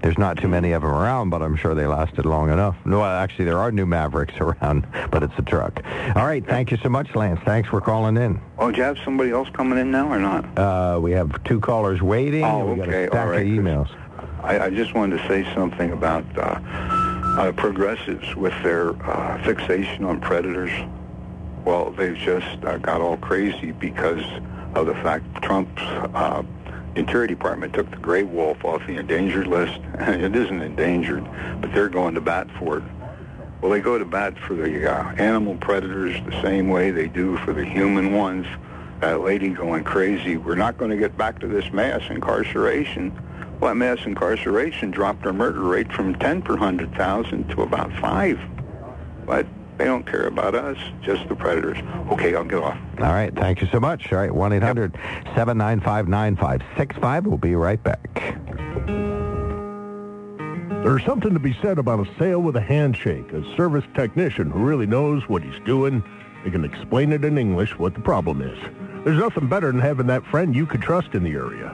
there's not too many of them around, but I'm sure they lasted long enough. No, actually, there are new Mavericks around, but it's a truck. All right, thank you so much, Lance. Thanks for calling in. Oh, do you have somebody else coming in now or not? Uh, we have two callers waiting. Oh, and we got okay, all right. emails. I, I just wanted to say something about uh, uh, progressives with their uh, fixation on predators. Well, they've just uh, got all crazy because of the fact Trump's uh, Interior Department took the gray wolf off the endangered list. it isn't endangered, but they're going to bat for it. Well, they go to bat for the uh, animal predators the same way they do for the human ones. That lady going crazy, we're not going to get back to this mass incarceration. Well, that mass incarceration dropped our murder rate from 10 per 100,000 to about 5. But they don't care about us, just the predators. Okay, I'll get off. All right, thank you so much. All right, 1-800-795-9565. We'll be right back. There's something to be said about a sale with a handshake, a service technician who really knows what he's doing. They can explain it in English what the problem is. There's nothing better than having that friend you could trust in the area.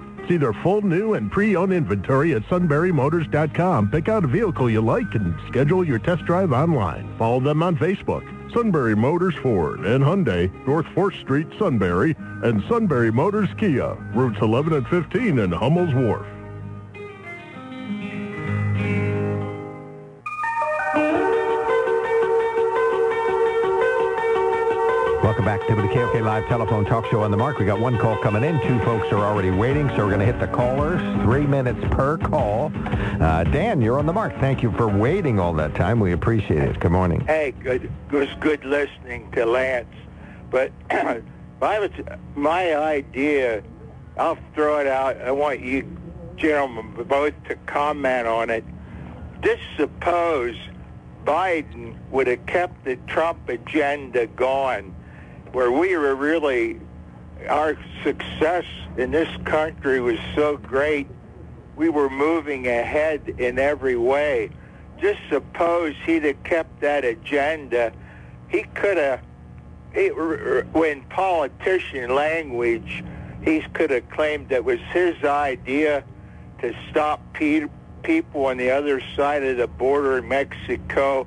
See their full new and pre-owned inventory at sunburymotors.com. Pick out a vehicle you like and schedule your test drive online. Follow them on Facebook. Sunbury Motors Ford and Hyundai, North 4th Street, Sunbury, and Sunbury Motors Kia, routes 11 and 15 in Hummel's Wharf. Welcome back to the KOK Live Telephone Talk Show on the Mark. We got one call coming in. Two folks are already waiting, so we're going to hit the callers. Three minutes per call. Uh, Dan, you're on the Mark. Thank you for waiting all that time. We appreciate it. Good morning. Hey, good. It was good listening to Lance. But my, my idea, I'll throw it out. I want you gentlemen both to comment on it. Just suppose Biden would have kept the Trump agenda going where we were really, our success in this country was so great, we were moving ahead in every way. Just suppose he'd have kept that agenda, he could have, when politician language, he could have claimed that was his idea to stop pe- people on the other side of the border in Mexico.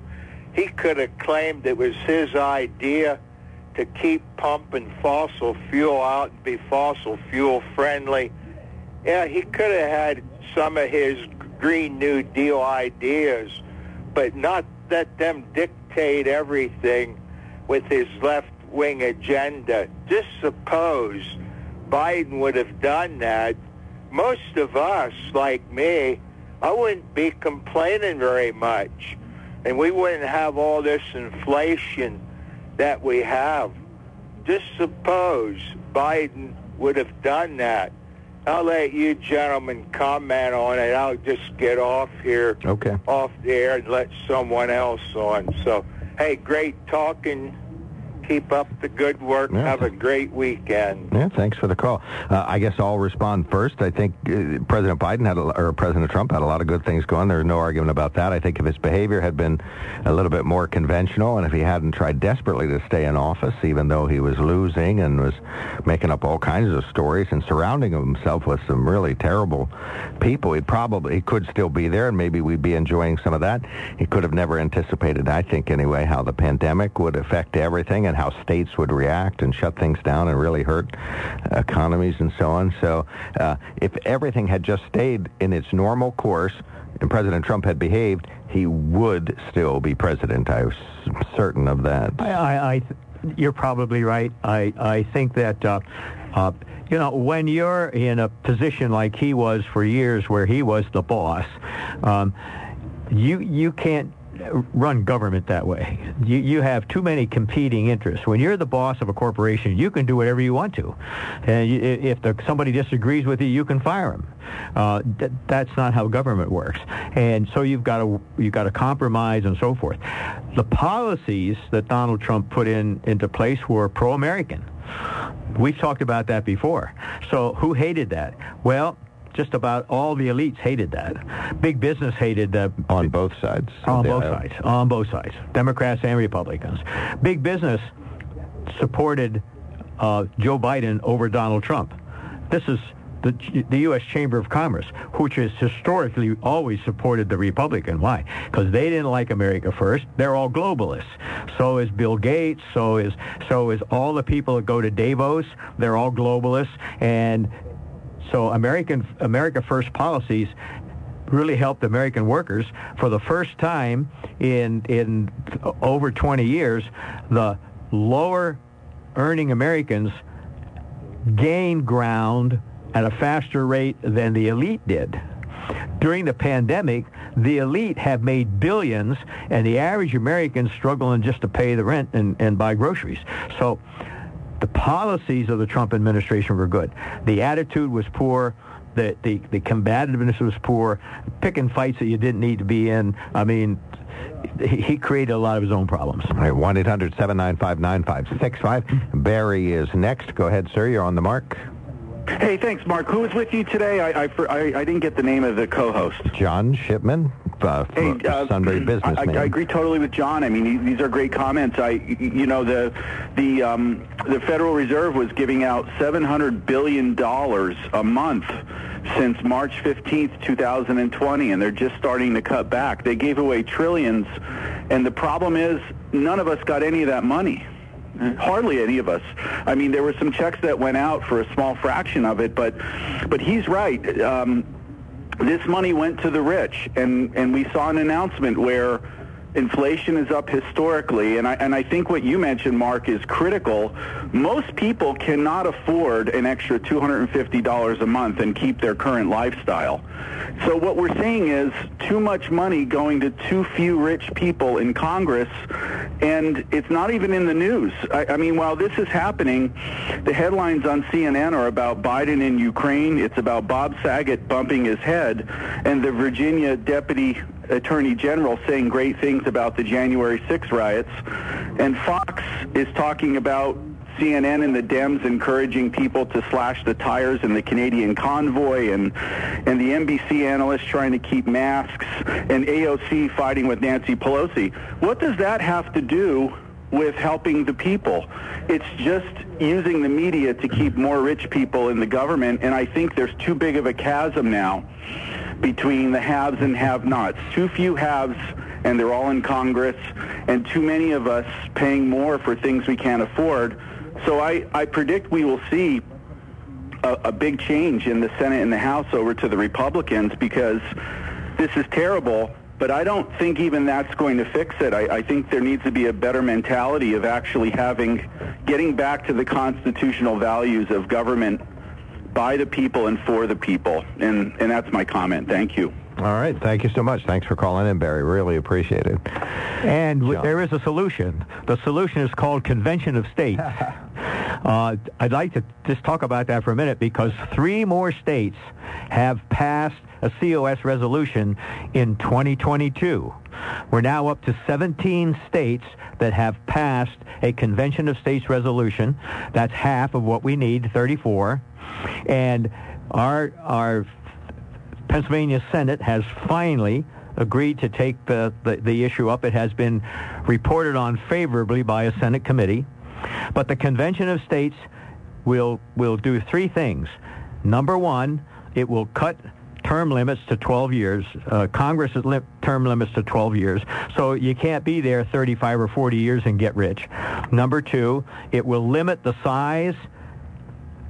He could have claimed it was his idea to keep pumping fossil fuel out and be fossil fuel friendly. Yeah, he could have had some of his Green New Deal ideas, but not let them dictate everything with his left-wing agenda. Just suppose Biden would have done that. Most of us, like me, I wouldn't be complaining very much. And we wouldn't have all this inflation that we have. Just suppose Biden would have done that. I'll let you gentlemen comment on it. I'll just get off here, okay. off the air, and let someone else on. So, hey, great talking Keep up the good work. Yeah. Have a great weekend. Yeah, thanks for the call. Uh, I guess I'll respond first. I think uh, President Biden had, a, or President Trump had a lot of good things going. There's no argument about that. I think if his behavior had been a little bit more conventional, and if he hadn't tried desperately to stay in office, even though he was losing and was making up all kinds of stories and surrounding himself with some really terrible people, he'd probably he could still be there, and maybe we'd be enjoying some of that. He could have never anticipated, I think anyway, how the pandemic would affect everything and how states would react and shut things down and really hurt economies and so on. So uh, if everything had just stayed in its normal course and President Trump had behaved, he would still be president. I was certain of that. I, I, I you're probably right. I, I think that, uh, uh, you know, when you're in a position like he was for years where he was the boss, um, you, you can't run government that way. You, you have too many competing interests. When you're the boss of a corporation, you can do whatever you want to. And you, if the, somebody disagrees with you, you can fire them. Uh, th- that's not how government works. And so you've got to you've got to compromise and so forth. The policies that Donald Trump put in into place were pro-American. We've talked about that before. So who hated that? Well, just about all the elites hated that. Big business hated that. On both sides. On both sides. On both sides. Democrats and Republicans. Big business supported uh, Joe Biden over Donald Trump. This is the, the U.S. Chamber of Commerce, which has historically always supported the Republican. Why? Because they didn't like America first. They're all globalists. So is Bill Gates. So is so is all the people that go to Davos. They're all globalists, and so American America First policies really helped American workers for the first time in in over 20 years. The lower earning Americans gained ground at a faster rate than the elite did. During the pandemic, the elite have made billions, and the average American struggling just to pay the rent and, and buy groceries. So the policies of the Trump administration were good. The attitude was poor. The, the, the combativeness was poor. Picking fights that you didn't need to be in. I mean, he created a lot of his own problems. All right, 1-800-795-9565. Barry is next. Go ahead, sir. You're on the mark. Hey, thanks, Mark. Who is with you today? I, I, I, didn't get the name of the co-host. John Shipman, uh, hey, uh, Sunbury businessman. I, I, agree totally with John. I mean, these are great comments. I, you know, the the um, the Federal Reserve was giving out 700 billion dollars a month since March 15th, 2020, and they're just starting to cut back. They gave away trillions, and the problem is none of us got any of that money. Hardly any of us. I mean, there were some checks that went out for a small fraction of it, but but he's right. Um, this money went to the rich, and and we saw an announcement where Inflation is up historically, and I, and I think what you mentioned, Mark, is critical. Most people cannot afford an extra $250 a month and keep their current lifestyle. So what we're seeing is too much money going to too few rich people in Congress, and it's not even in the news. I, I mean, while this is happening, the headlines on CNN are about Biden in Ukraine. It's about Bob Saget bumping his head, and the Virginia deputy attorney general saying great things about the January 6 riots, and Fox is talking about CNN and the Dems encouraging people to slash the tires in the Canadian convoy and and the NBC analysts trying to keep masks and AOC fighting with Nancy Pelosi. What does that have to do with helping the people? It's just using the media to keep more rich people in the government and I think there's too big of a chasm now between the haves and have-nots. Too few haves and they're all in Congress and too many of us paying more for things we can't afford so I, I predict we will see a, a big change in the Senate and the House over to the Republicans because this is terrible. But I don't think even that's going to fix it. I, I think there needs to be a better mentality of actually having, getting back to the constitutional values of government by the people and for the people. And, and that's my comment. Thank you. All right. Thank you so much. Thanks for calling in, Barry. Really appreciate it. And w- there is a solution. The solution is called Convention of States. uh, I'd like to just talk about that for a minute because three more states have passed a COS resolution in 2022. We're now up to 17 states that have passed a Convention of States resolution. That's half of what we need, 34. And our our Pennsylvania Senate has finally agreed to take the, the, the, issue up. It has been reported on favorably by a Senate committee. But the Convention of States will, will do three things. Number one, it will cut term limits to 12 years. Uh, Congress has li- term limits to 12 years. So you can't be there 35 or 40 years and get rich. Number two, it will limit the size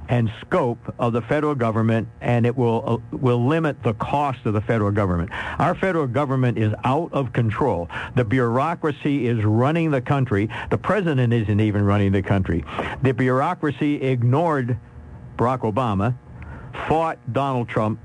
and scope of the federal government, and it will uh, will limit the cost of the federal government. Our federal government is out of control. The bureaucracy is running the country. The president isn't even running the country. The bureaucracy ignored Barack Obama, fought Donald Trump,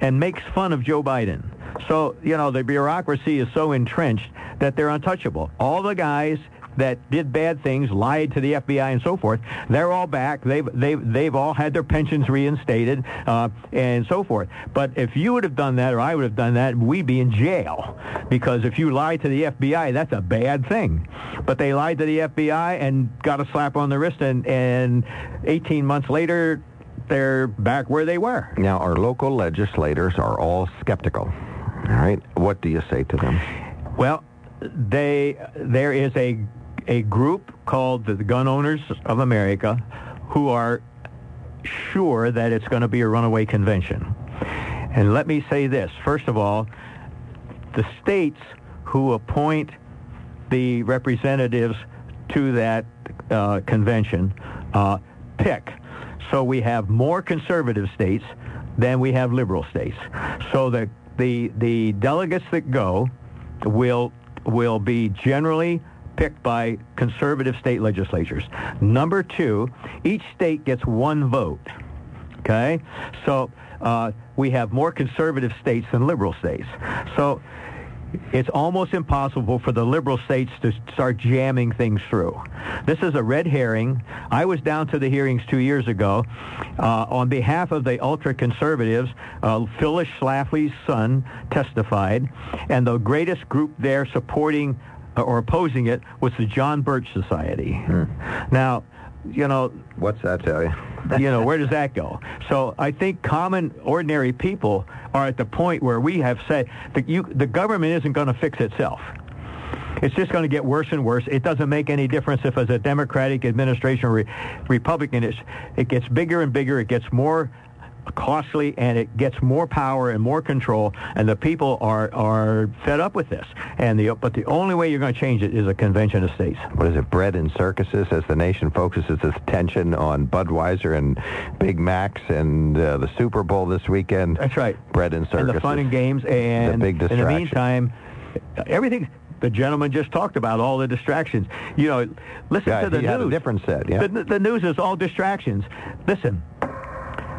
and makes fun of Joe Biden. So, you know, the bureaucracy is so entrenched that they're untouchable. All the guys that did bad things, lied to the FBI and so forth, they're all back. They've, they've, they've all had their pensions reinstated uh, and so forth. But if you would have done that or I would have done that, we'd be in jail. Because if you lie to the FBI, that's a bad thing. But they lied to the FBI and got a slap on the wrist, and, and 18 months later, they're back where they were. Now, our local legislators are all skeptical. All right. What do you say to them? Well, they there is a a group called the Gun Owners of America who are sure that it's going to be a runaway convention. And let me say this. First of all, the states who appoint the representatives to that uh, convention uh, pick. So we have more conservative states than we have liberal states. So the, the, the delegates that go will, will be generally picked by conservative state legislatures. Number two, each state gets one vote. Okay? So uh, we have more conservative states than liberal states. So it's almost impossible for the liberal states to start jamming things through. This is a red herring. I was down to the hearings two years ago uh, on behalf of the ultra-conservatives. Uh, Phyllis Schlafly's son testified, and the greatest group there supporting or opposing it was the John Birch Society. Hmm. Now, you know, what's that tell you? you know, where does that go? So I think common, ordinary people are at the point where we have said that you, the government isn't going to fix itself. It's just going to get worse and worse. It doesn't make any difference if it's a Democratic administration or Republican. It's, it gets bigger and bigger. It gets more costly and it gets more power and more control and the people are are fed up with this and the but the only way you're going to change it is a convention of states what is it bread and circuses as the nation focuses its attention on Budweiser and Big Macs and uh, the Super Bowl this weekend that's right bread and circuses and the fun and games and the big in the meantime everything the gentleman just talked about all the distractions. You know, listen Yeah, to the he had a news. different set, yeah. The, the news is all distractions. Listen,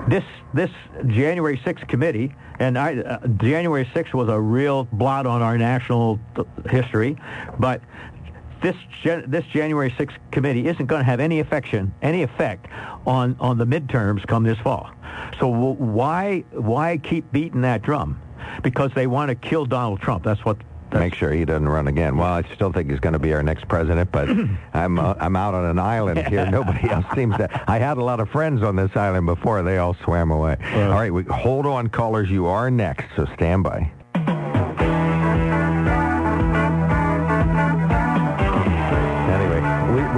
this this January 6th committee, and I, uh, January 6th was a real blot on our national th- history, but this Jan- this January 6th committee isn't going to have any affection, any effect on on the midterms come this fall. So w- why why keep beating that drum? Because they want to kill Donald Trump. That's what. Make sure he doesn't run again. Well, I still think he's going to be our next president, but I'm uh, I'm out on an island here. Nobody else seems to. I had a lot of friends on this island before. They all swam away. all right, we, hold on, callers. You are next, so stand by.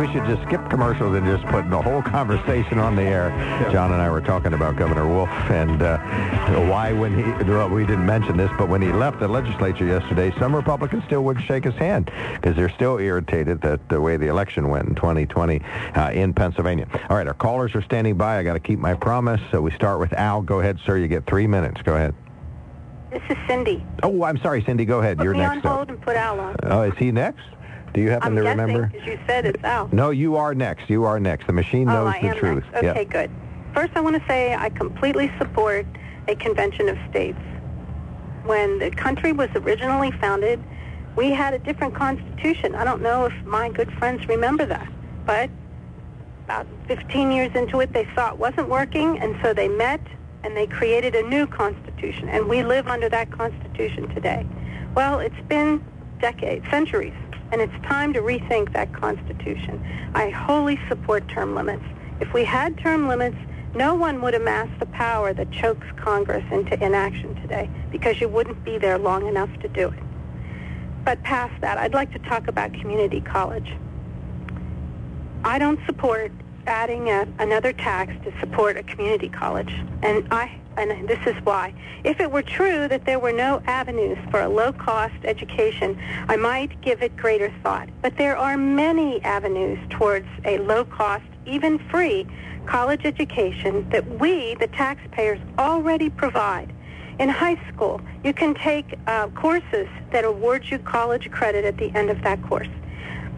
We, we should just skip commercials and just put the whole conversation on the air. John and I were talking about Governor Wolf and uh, why when he, well, we didn't mention this, but when he left the legislature yesterday, some Republicans still wouldn't shake his hand because they're still irritated that the way the election went in 2020 uh, in Pennsylvania. All right, our callers are standing by. I got to keep my promise. So we start with Al. Go ahead, sir. You get three minutes. Go ahead. This is Cindy. Oh, I'm sorry, Cindy. Go ahead. Put You're me next on up. hold and put Al on. Oh, is he next? Do you happen I'm to guessing remember? because you said it's Al. No, you are next. You are next. The machine oh, knows I the truth. next. Okay, Yeah. good. First, I want to say I completely support a convention of states. When the country was originally founded, we had a different constitution. I don't know if my good friends remember that, but about 15 years into it, they saw it wasn't working, and so they met and they created a new constitution, and we live under that constitution today. Well, it's been decades, centuries, and it's time to rethink that constitution. I wholly support term limits. If we had term limits, no one would amass the power that chokes Congress into inaction today because you wouldn't be there long enough to do it. But past that, I'd like to talk about community college. I don't support adding a, another tax to support a community college. And I and this is why. If it were true that there were no avenues for a low-cost education, I might give it greater thought. But there are many avenues towards a low-cost, even free college education that we, the taxpayers, already provide. In high school, you can take uh, courses that award you college credit at the end of that course.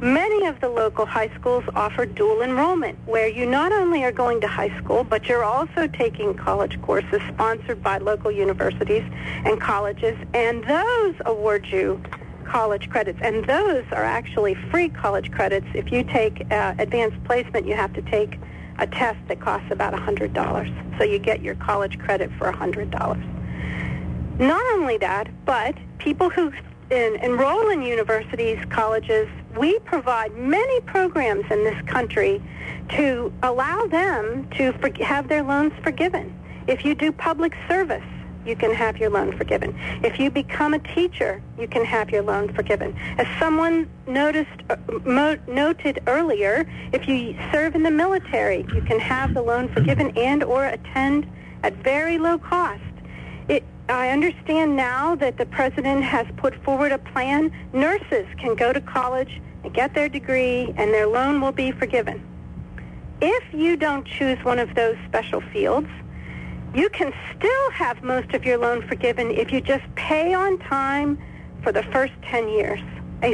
Many of the local high schools offer dual enrollment, where you not only are going to high school, but you're also taking college courses sponsored by local universities and colleges, and those award you college credits. And those are actually free college credits. If you take uh, advanced placement, you have to take a test that costs about $100. So you get your college credit for $100. Not only that, but people who in, enroll in universities, colleges, we provide many programs in this country to allow them to for, have their loans forgiven. If you do public service, you can have your loan forgiven. If you become a teacher, you can have your loan forgiven. As someone noticed, uh, mo- noted earlier, if you serve in the military, you can have the loan forgiven and or attend at very low cost. I understand now that the president has put forward a plan. Nurses can go to college and get their degree, and their loan will be forgiven. If you don't choose one of those special fields, you can still have most of your loan forgiven if you just pay on time for the first 10 years.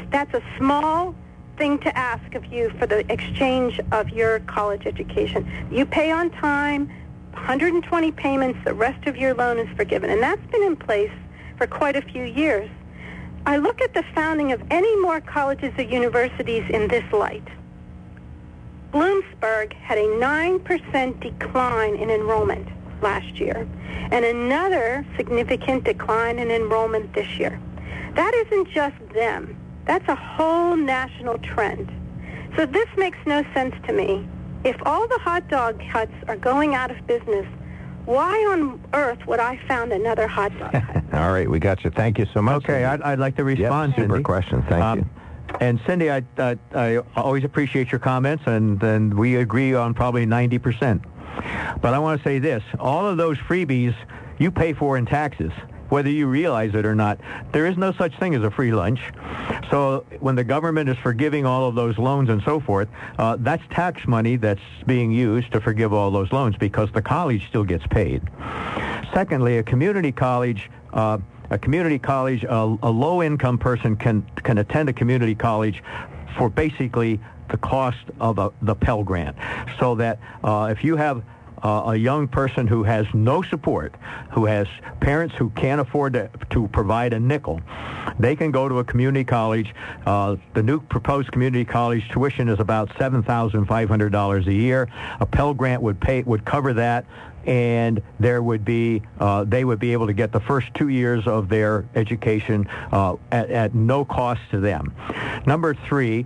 That's a small thing to ask of you for the exchange of your college education. You pay on time, 120 payments, the rest of your loan is forgiven. And that's been in place for quite a few years. I look at the founding of any more colleges or universities in this light. Bloomsburg had a 9% decline in enrollment last year and another significant decline in enrollment this year. That isn't just them. That's a whole national trend. So this makes no sense to me. If all the hot dog huts are going out of business, why on earth would I found another hot dog hut? All right, we got you. Thank you so much. Okay, I'd, I'd like to respond, Yep, super Cindy. question. Thank Um, you. And Cindy, I, I, I always appreciate your comments, and, and we agree on probably 90%. But I want to say this. All of those freebies you pay for in taxes, whether you realize it or not. There is no such thing as a free lunch. So when the government is forgiving all of those loans and so forth, uh, that's tax money that's being used to forgive all those loans because the college still gets paid. Secondly, a community college uh, a community college, a, a low-income person can can attend a community college for basically the cost of a, the Pell Grant. So that uh, if you have a young person who has no support, who has parents who can't afford to, to provide a nickel, they can go to a community college. Uh, the new proposed community college tuition is about $7,500 a year. A Pell Grant would pay would cover that and there would be uh, they would be able to get the first two years of their education uh, at, at no cost to them. Number three,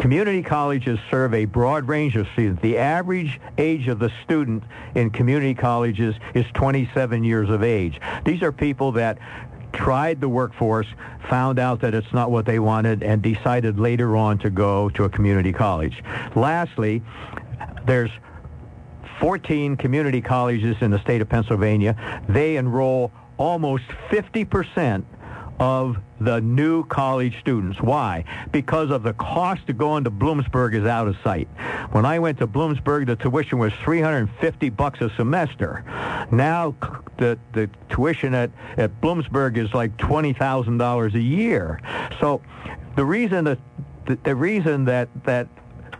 Community colleges serve a broad range of students. The average age of the student in community colleges is 27 years of age. These are people that tried the workforce, found out that it's not what they wanted, and decided later on to go to a community college. Lastly, there's 14 community colleges in the state of Pennsylvania. They enroll almost 50 percent of the new college students. Why? Because of the cost of going to Bloomsburg is out of sight. When I went to Bloomsburg, the tuition was 350 bucks a semester. Now the the tuition at at Bloomsburg is like $20,000 a year. So the reason that the, the reason that that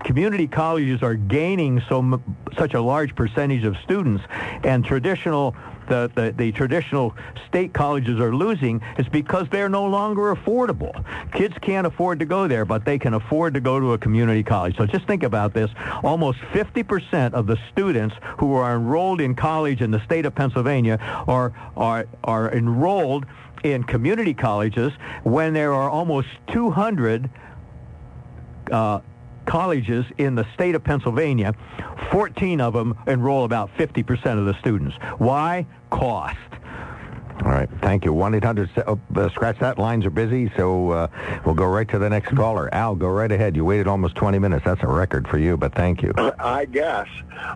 community colleges are gaining so such a large percentage of students and traditional the, the, the traditional state colleges are losing is because they're no longer affordable. Kids can't afford to go there, but they can afford to go to a community college. So just think about this. Almost 50% of the students who are enrolled in college in the state of Pennsylvania are, are, are enrolled in community colleges when there are almost 200 uh, colleges in the state of Pennsylvania, 14 of them enroll about 50% of the students. Why? Cost. All right. Thank you. 1-800, oh, uh, scratch that. Lines are busy, so uh, we'll go right to the next caller. Al, go right ahead. You waited almost 20 minutes. That's a record for you, but thank you. I guess.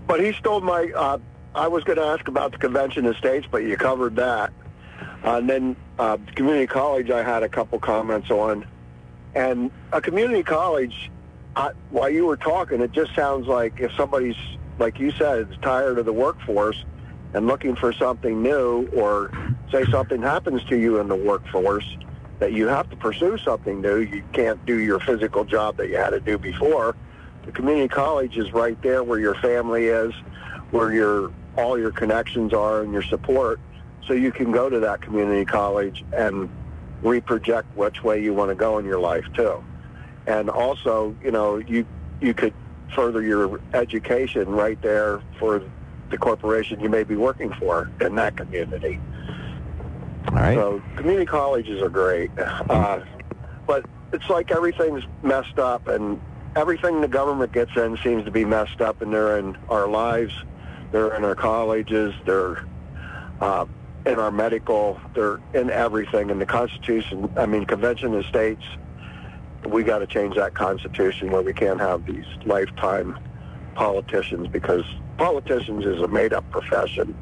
But he stole my... Uh, I was going to ask about the convention of states, but you covered that. Uh, and then uh, community college, I had a couple comments on. And a community college I, while you were talking, it just sounds like if somebody's, like you said, is tired of the workforce and looking for something new, or say something happens to you in the workforce, that you have to pursue something new. You can't do your physical job that you had to do before. The community college is right there where your family is, where your all your connections are and your support. So you can go to that community college and reproject which way you want to go in your life too and also, you know, you you could further your education right there for the corporation you may be working for in that community. All right. So community colleges are great, uh, but it's like everything's messed up, and everything the government gets in seems to be messed up, and they're in our lives, they're in our colleges, they're uh, in our medical, they're in everything. in the Constitution, I mean, Convention of States we got to change that constitution where we can't have these lifetime politicians because politicians is a made-up profession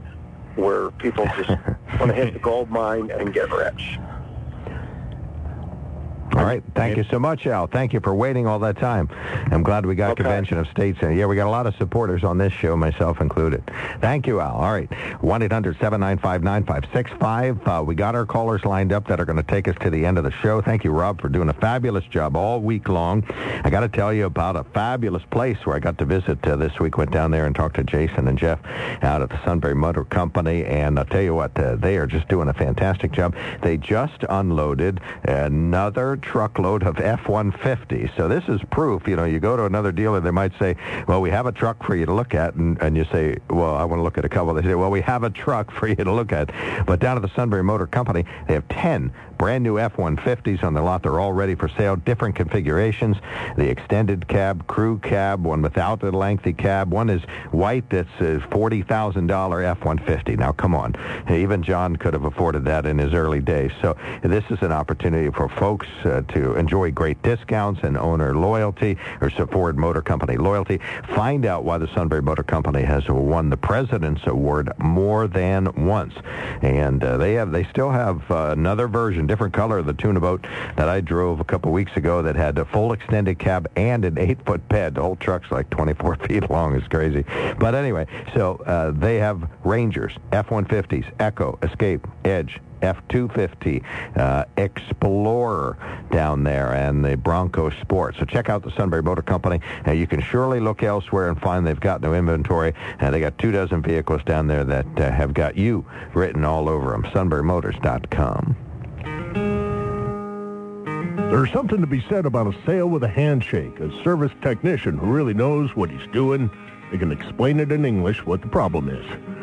where people just want to hit the gold mine and get rich. All right. Thank you so much, Al. Thank you for waiting all that time. I'm glad we got okay. Convention of States. in. Yeah, we got a lot of supporters on this show, myself included. Thank you, Al. All right. 1-800-795-9565. Uh, we got our callers lined up that are going to take us to the end of the show. Thank you, Rob, for doing a fabulous job all week long. I got to tell you about a fabulous place where I got to visit uh, this week. Went down there and talked to Jason and Jeff out at the Sunbury Motor Company. And I'll tell you what, uh, they are just doing a fantastic job. They just unloaded another truckload of F-150s. So this is proof. You know, you go to another dealer, they might say, well, we have a truck for you to look at. And, and you say, well, I want to look at a couple. They say, well, we have a truck for you to look at. But down at the Sunbury Motor Company, they have 10 brand new F-150s on the lot. They're all ready for sale, different configurations. The extended cab, crew cab, one without the lengthy cab. One is white that's a $40,000 F-150. Now, come on. Even John could have afforded that in his early days. So this is an opportunity for folks uh, to enjoy great discounts and owner loyalty or Ford Motor Company loyalty. Find out why the Sunbury Motor Company has won the President's Award more than once. And uh, they have, they still have uh, another version different color of the tuna boat that I drove a couple weeks ago that had a full extended cab and an eight-foot bed. The whole truck's like 24 feet long. It's crazy. But anyway, so uh, they have Rangers, F-150s, Echo, Escape, Edge F-250 uh, Explorer down there and the Bronco Sport. So check out the Sunbury Motor Company. Uh, you can surely look elsewhere and find they've got no inventory. Uh, they got two dozen vehicles down there that uh, have got you written all over them. SunburyMotors.com. There's something to be said about a sale with a handshake, a service technician who really knows what he's doing. They can explain it in English what the problem is.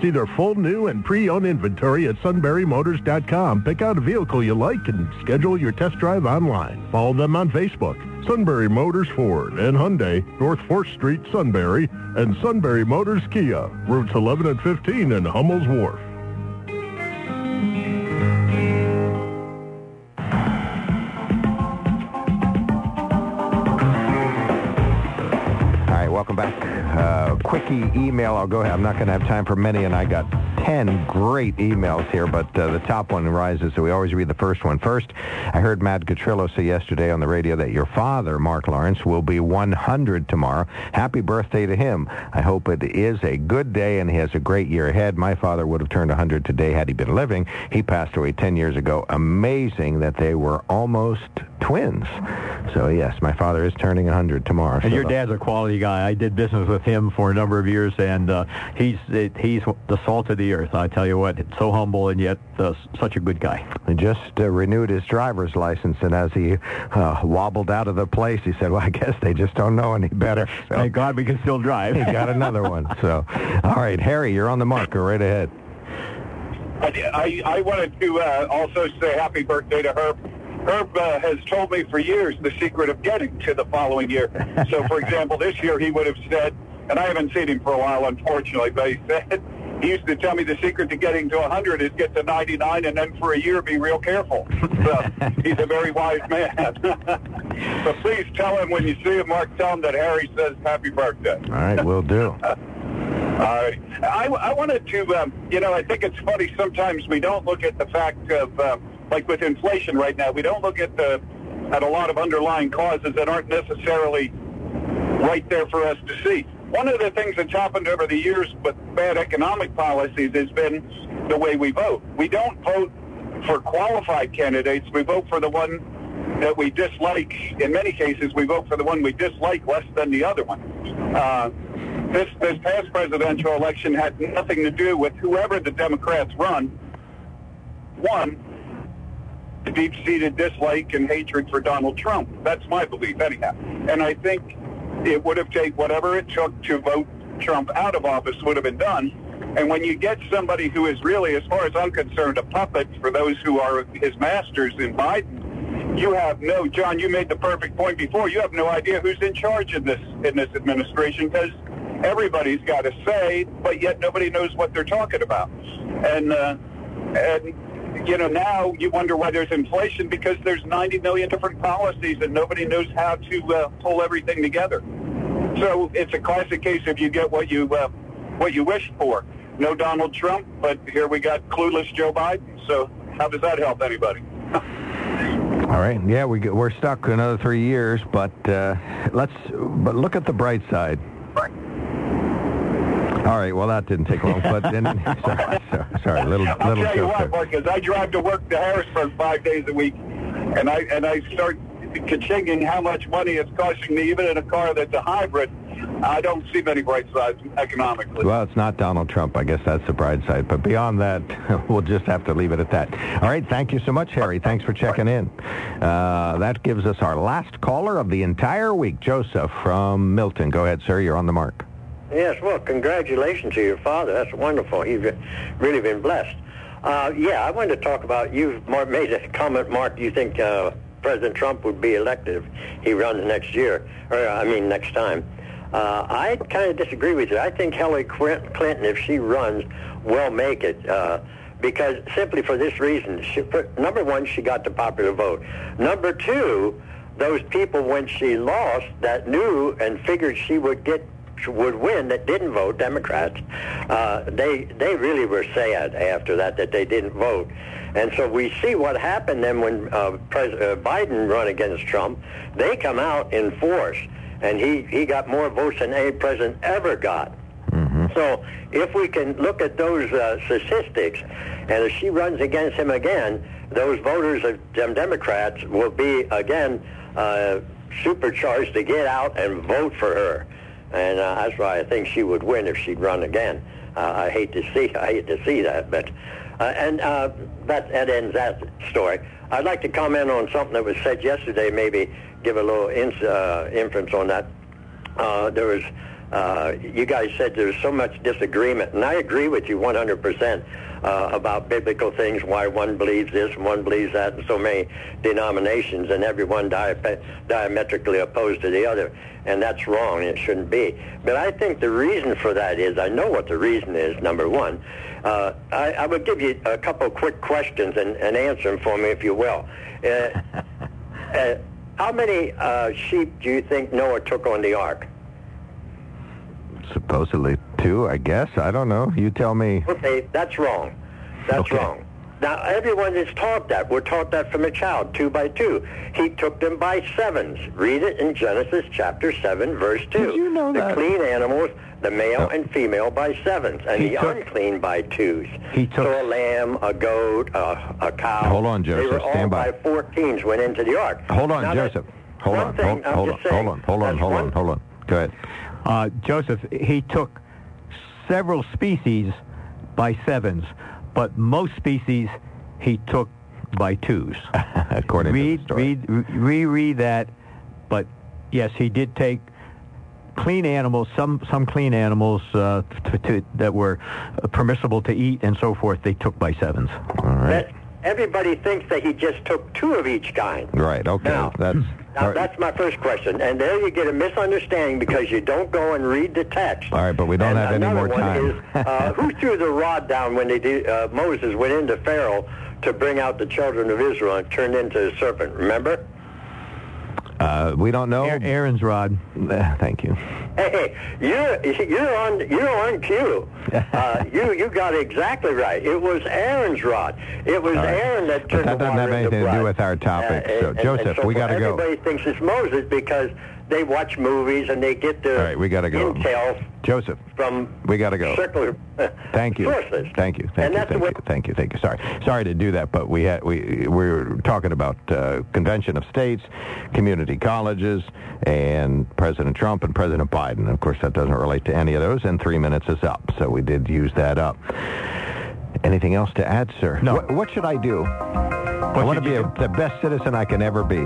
See their full new and pre-owned inventory at sunburymotors.com. Pick out a vehicle you like and schedule your test drive online. Follow them on Facebook. Sunbury Motors Ford and Hyundai, North 4th Street, Sunbury, and Sunbury Motors Kia, routes 11 and 15 in Hummel's Wharf. All right, welcome back. Uh, quickie email. I'll go ahead. I'm not going to have time for many, and I got 10 great emails here, but uh, the top one rises, so we always read the first one first. I heard Matt Gatrillo say yesterday on the radio that your father, Mark Lawrence, will be 100 tomorrow. Happy birthday to him. I hope it is a good day and he has a great year ahead. My father would have turned 100 today had he been living. He passed away 10 years ago. Amazing that they were almost twins. So, yes, my father is turning 100 tomorrow. And so your dad's a quality guy. I did business with him for a number of years, and uh, he's he's the salt of the earth. I tell you what, so humble and yet uh, such a good guy. He just uh, renewed his driver's license, and as he uh, wobbled out of the place, he said, well, I guess they just don't know any better. So Thank God we can still drive. he got another one. So, all right, Harry, you're on the marker. Right ahead. I, I wanted to uh, also say happy birthday to Herb. Herb uh, has told me for years the secret of getting to the following year. So, for example, this year he would have said, and I haven't seen him for a while, unfortunately, but he said he used to tell me the secret to getting to 100 is get to 99 and then for a year be real careful. So he's a very wise man. so please tell him when you see him, Mark, tell him that Harry says happy birthday. All right, we'll do. All right. I, I wanted to, um, you know, I think it's funny sometimes we don't look at the fact of, uh, like with inflation right now, we don't look at the at a lot of underlying causes that aren't necessarily right there for us to see. One of the things that's happened over the years with bad economic policies has been the way we vote. We don't vote for qualified candidates. We vote for the one that we dislike. In many cases, we vote for the one we dislike less than the other one. Uh, this this past presidential election had nothing to do with whoever the Democrats run. One, the deep-seated dislike and hatred for Donald Trump. That's my belief, anyhow. And I think it would have taken whatever it took to vote Trump out of office would have been done. And when you get somebody who is really, as far as I'm concerned, a puppet for those who are his masters in Biden, you have no, John, you made the perfect point before. You have no idea who's in charge in this in this administration because everybody's got a say, but yet nobody knows what they're talking about. And uh, and you know now you wonder why there's inflation because there's 90 million different policies and nobody knows how to uh, pull everything together. So it's a classic case of you get what you uh, what you wished for. No Donald Trump, but here we got clueless Joe Biden. So how does that help anybody? All right. Yeah, we get, we're stuck another three years, but uh, let's but look at the bright side. Right. All right. Well, that didn't take long, but then sorry, sorry, sorry, little I'll little tell you joke what, as I drive to work to Harrisburg five days a week, and I and I start ka-chinging how much money it's costing me, even in a car that's a hybrid. I don't see many bright sides economically. Well, it's not Donald Trump. I guess that's the bright side. But beyond that, we'll just have to leave it at that. All right. Thank you so much, Harry. Thanks for checking in. Uh, that gives us our last caller of the entire week, Joseph from Milton. Go ahead, sir. You're on the mark. Yes, well, congratulations to your father. That's wonderful. You've really been blessed. Uh, yeah, I wanted to talk about, you've made a comment, Mark, you think uh, President Trump would be elected if he runs next year, or I mean next time. Uh, I kind of disagree with you. I think Hillary Clinton, if she runs, will make it. Uh, because simply for this reason. She, for, number one, she got the popular vote. Number two, those people when she lost that knew and figured she would get would win that didn't vote Democrats. Uh, they they really were sad after that that they didn't vote, and so we see what happened then when uh, Pres- uh, Biden run against Trump. They come out in force, and he he got more votes than any president ever got. So if we can look at those uh, statistics, and if she runs against him again, those voters of them Democrats will be again uh, supercharged to get out and vote for her, and uh, that's why I think she would win if she'd run again. Uh, I hate to see I hate to see that, but uh, and uh, that that ends that story. I'd like to comment on something that was said yesterday. Maybe give a little uh, inference on that. Uh, there was uh, you guys said there's so much disagreement, and I agree with you 100% uh, about biblical things, why one believes this and one believes that, and so many denominations, and everyone di- diametrically opposed to the other, and that's wrong. It shouldn't be. But I think the reason for that is, I know what the reason is, number one. Uh, I, I would give you a couple quick questions and, and answer them for me, if you will. Uh, uh, how many uh, sheep do you think Noah took on the ark? Supposedly two, I guess. I don't know. You tell me. Okay, that's wrong. That's Okay. wrong. Now, everyone is taught that. We're taught that from a child, two by two. He took them by sevens. Read it in Genesis chapter 7, verse 2. Did you know the that? clean animals, the male and female by sevens, and He the took- unclean by twos. He took- So a lamb, a goat, a, a cow. Hold on, They Joseph. were all Stand by. by 14s went into the ark. Hold on, Now Joseph. Hold on. thing, hold, I'm hold on. saying, Hold on. Hold on. Hold on. Hold on. Go ahead. Uh, Joseph, he took several species by sevens, but most species he took by twos. According read, to the story. read, re- reread that. But yes, he did take clean animals, some some clean animals uh, to, to, that were uh, permissible to eat and so forth. They took by sevens. All right. that everybody thinks that he just took two of each kind. Right. Okay. Now- That's. Now, right. that's my first question. And there you get a misunderstanding because you don't go and read the text. All right, but we don't and have any another more one time. Is, uh, who threw the rod down when they did, uh, Moses went into Pharaoh to bring out the children of Israel and turned into a serpent? Remember? Uh, we don't know. Aaron's rod. Uh, Thank you. Hey, hey, you're you're on you're on cue. Uh, you you got it exactly right. It was Aaron's rod. It was right. Aaron that turned But that the doesn't have anything to do with our topic. Uh, So, and- Joseph, and so we gotta go. Everybody thinks it's Moses because they watch movies and they get their All right, we gotta go. intel Joseph, from we got to go. circular Thank you. sources. Thank you. Thank And you. Thank you. Thank you. Thank you. Sorry. Sorry to do that, but we had we we were talking about uh, convention of states, community colleges, and President Trump and President Biden. Of course, that doesn't relate to any of those. And three minutes is up, so we did use that up. Anything else to add, sir? No. What, what should I do? I want to be a, the best citizen I can ever be.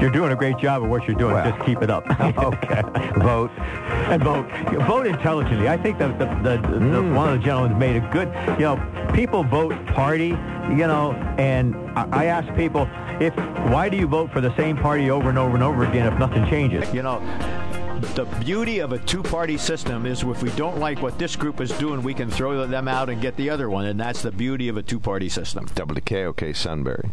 You're doing a great job of what you're doing. Well. Just keep it up. okay. Vote. and vote. Vote intelligently. I think that the, the, the, Mm. one of the gentlemen made a good. You know, people vote party. You know, and I, I ask people if why do you vote for the same party over and over and over again if nothing changes? You know, the beauty of a two-party system is if we don't like what this group is doing, we can throw them out and get the other one, and that's the beauty of a two-party system. WKOK Sunbury.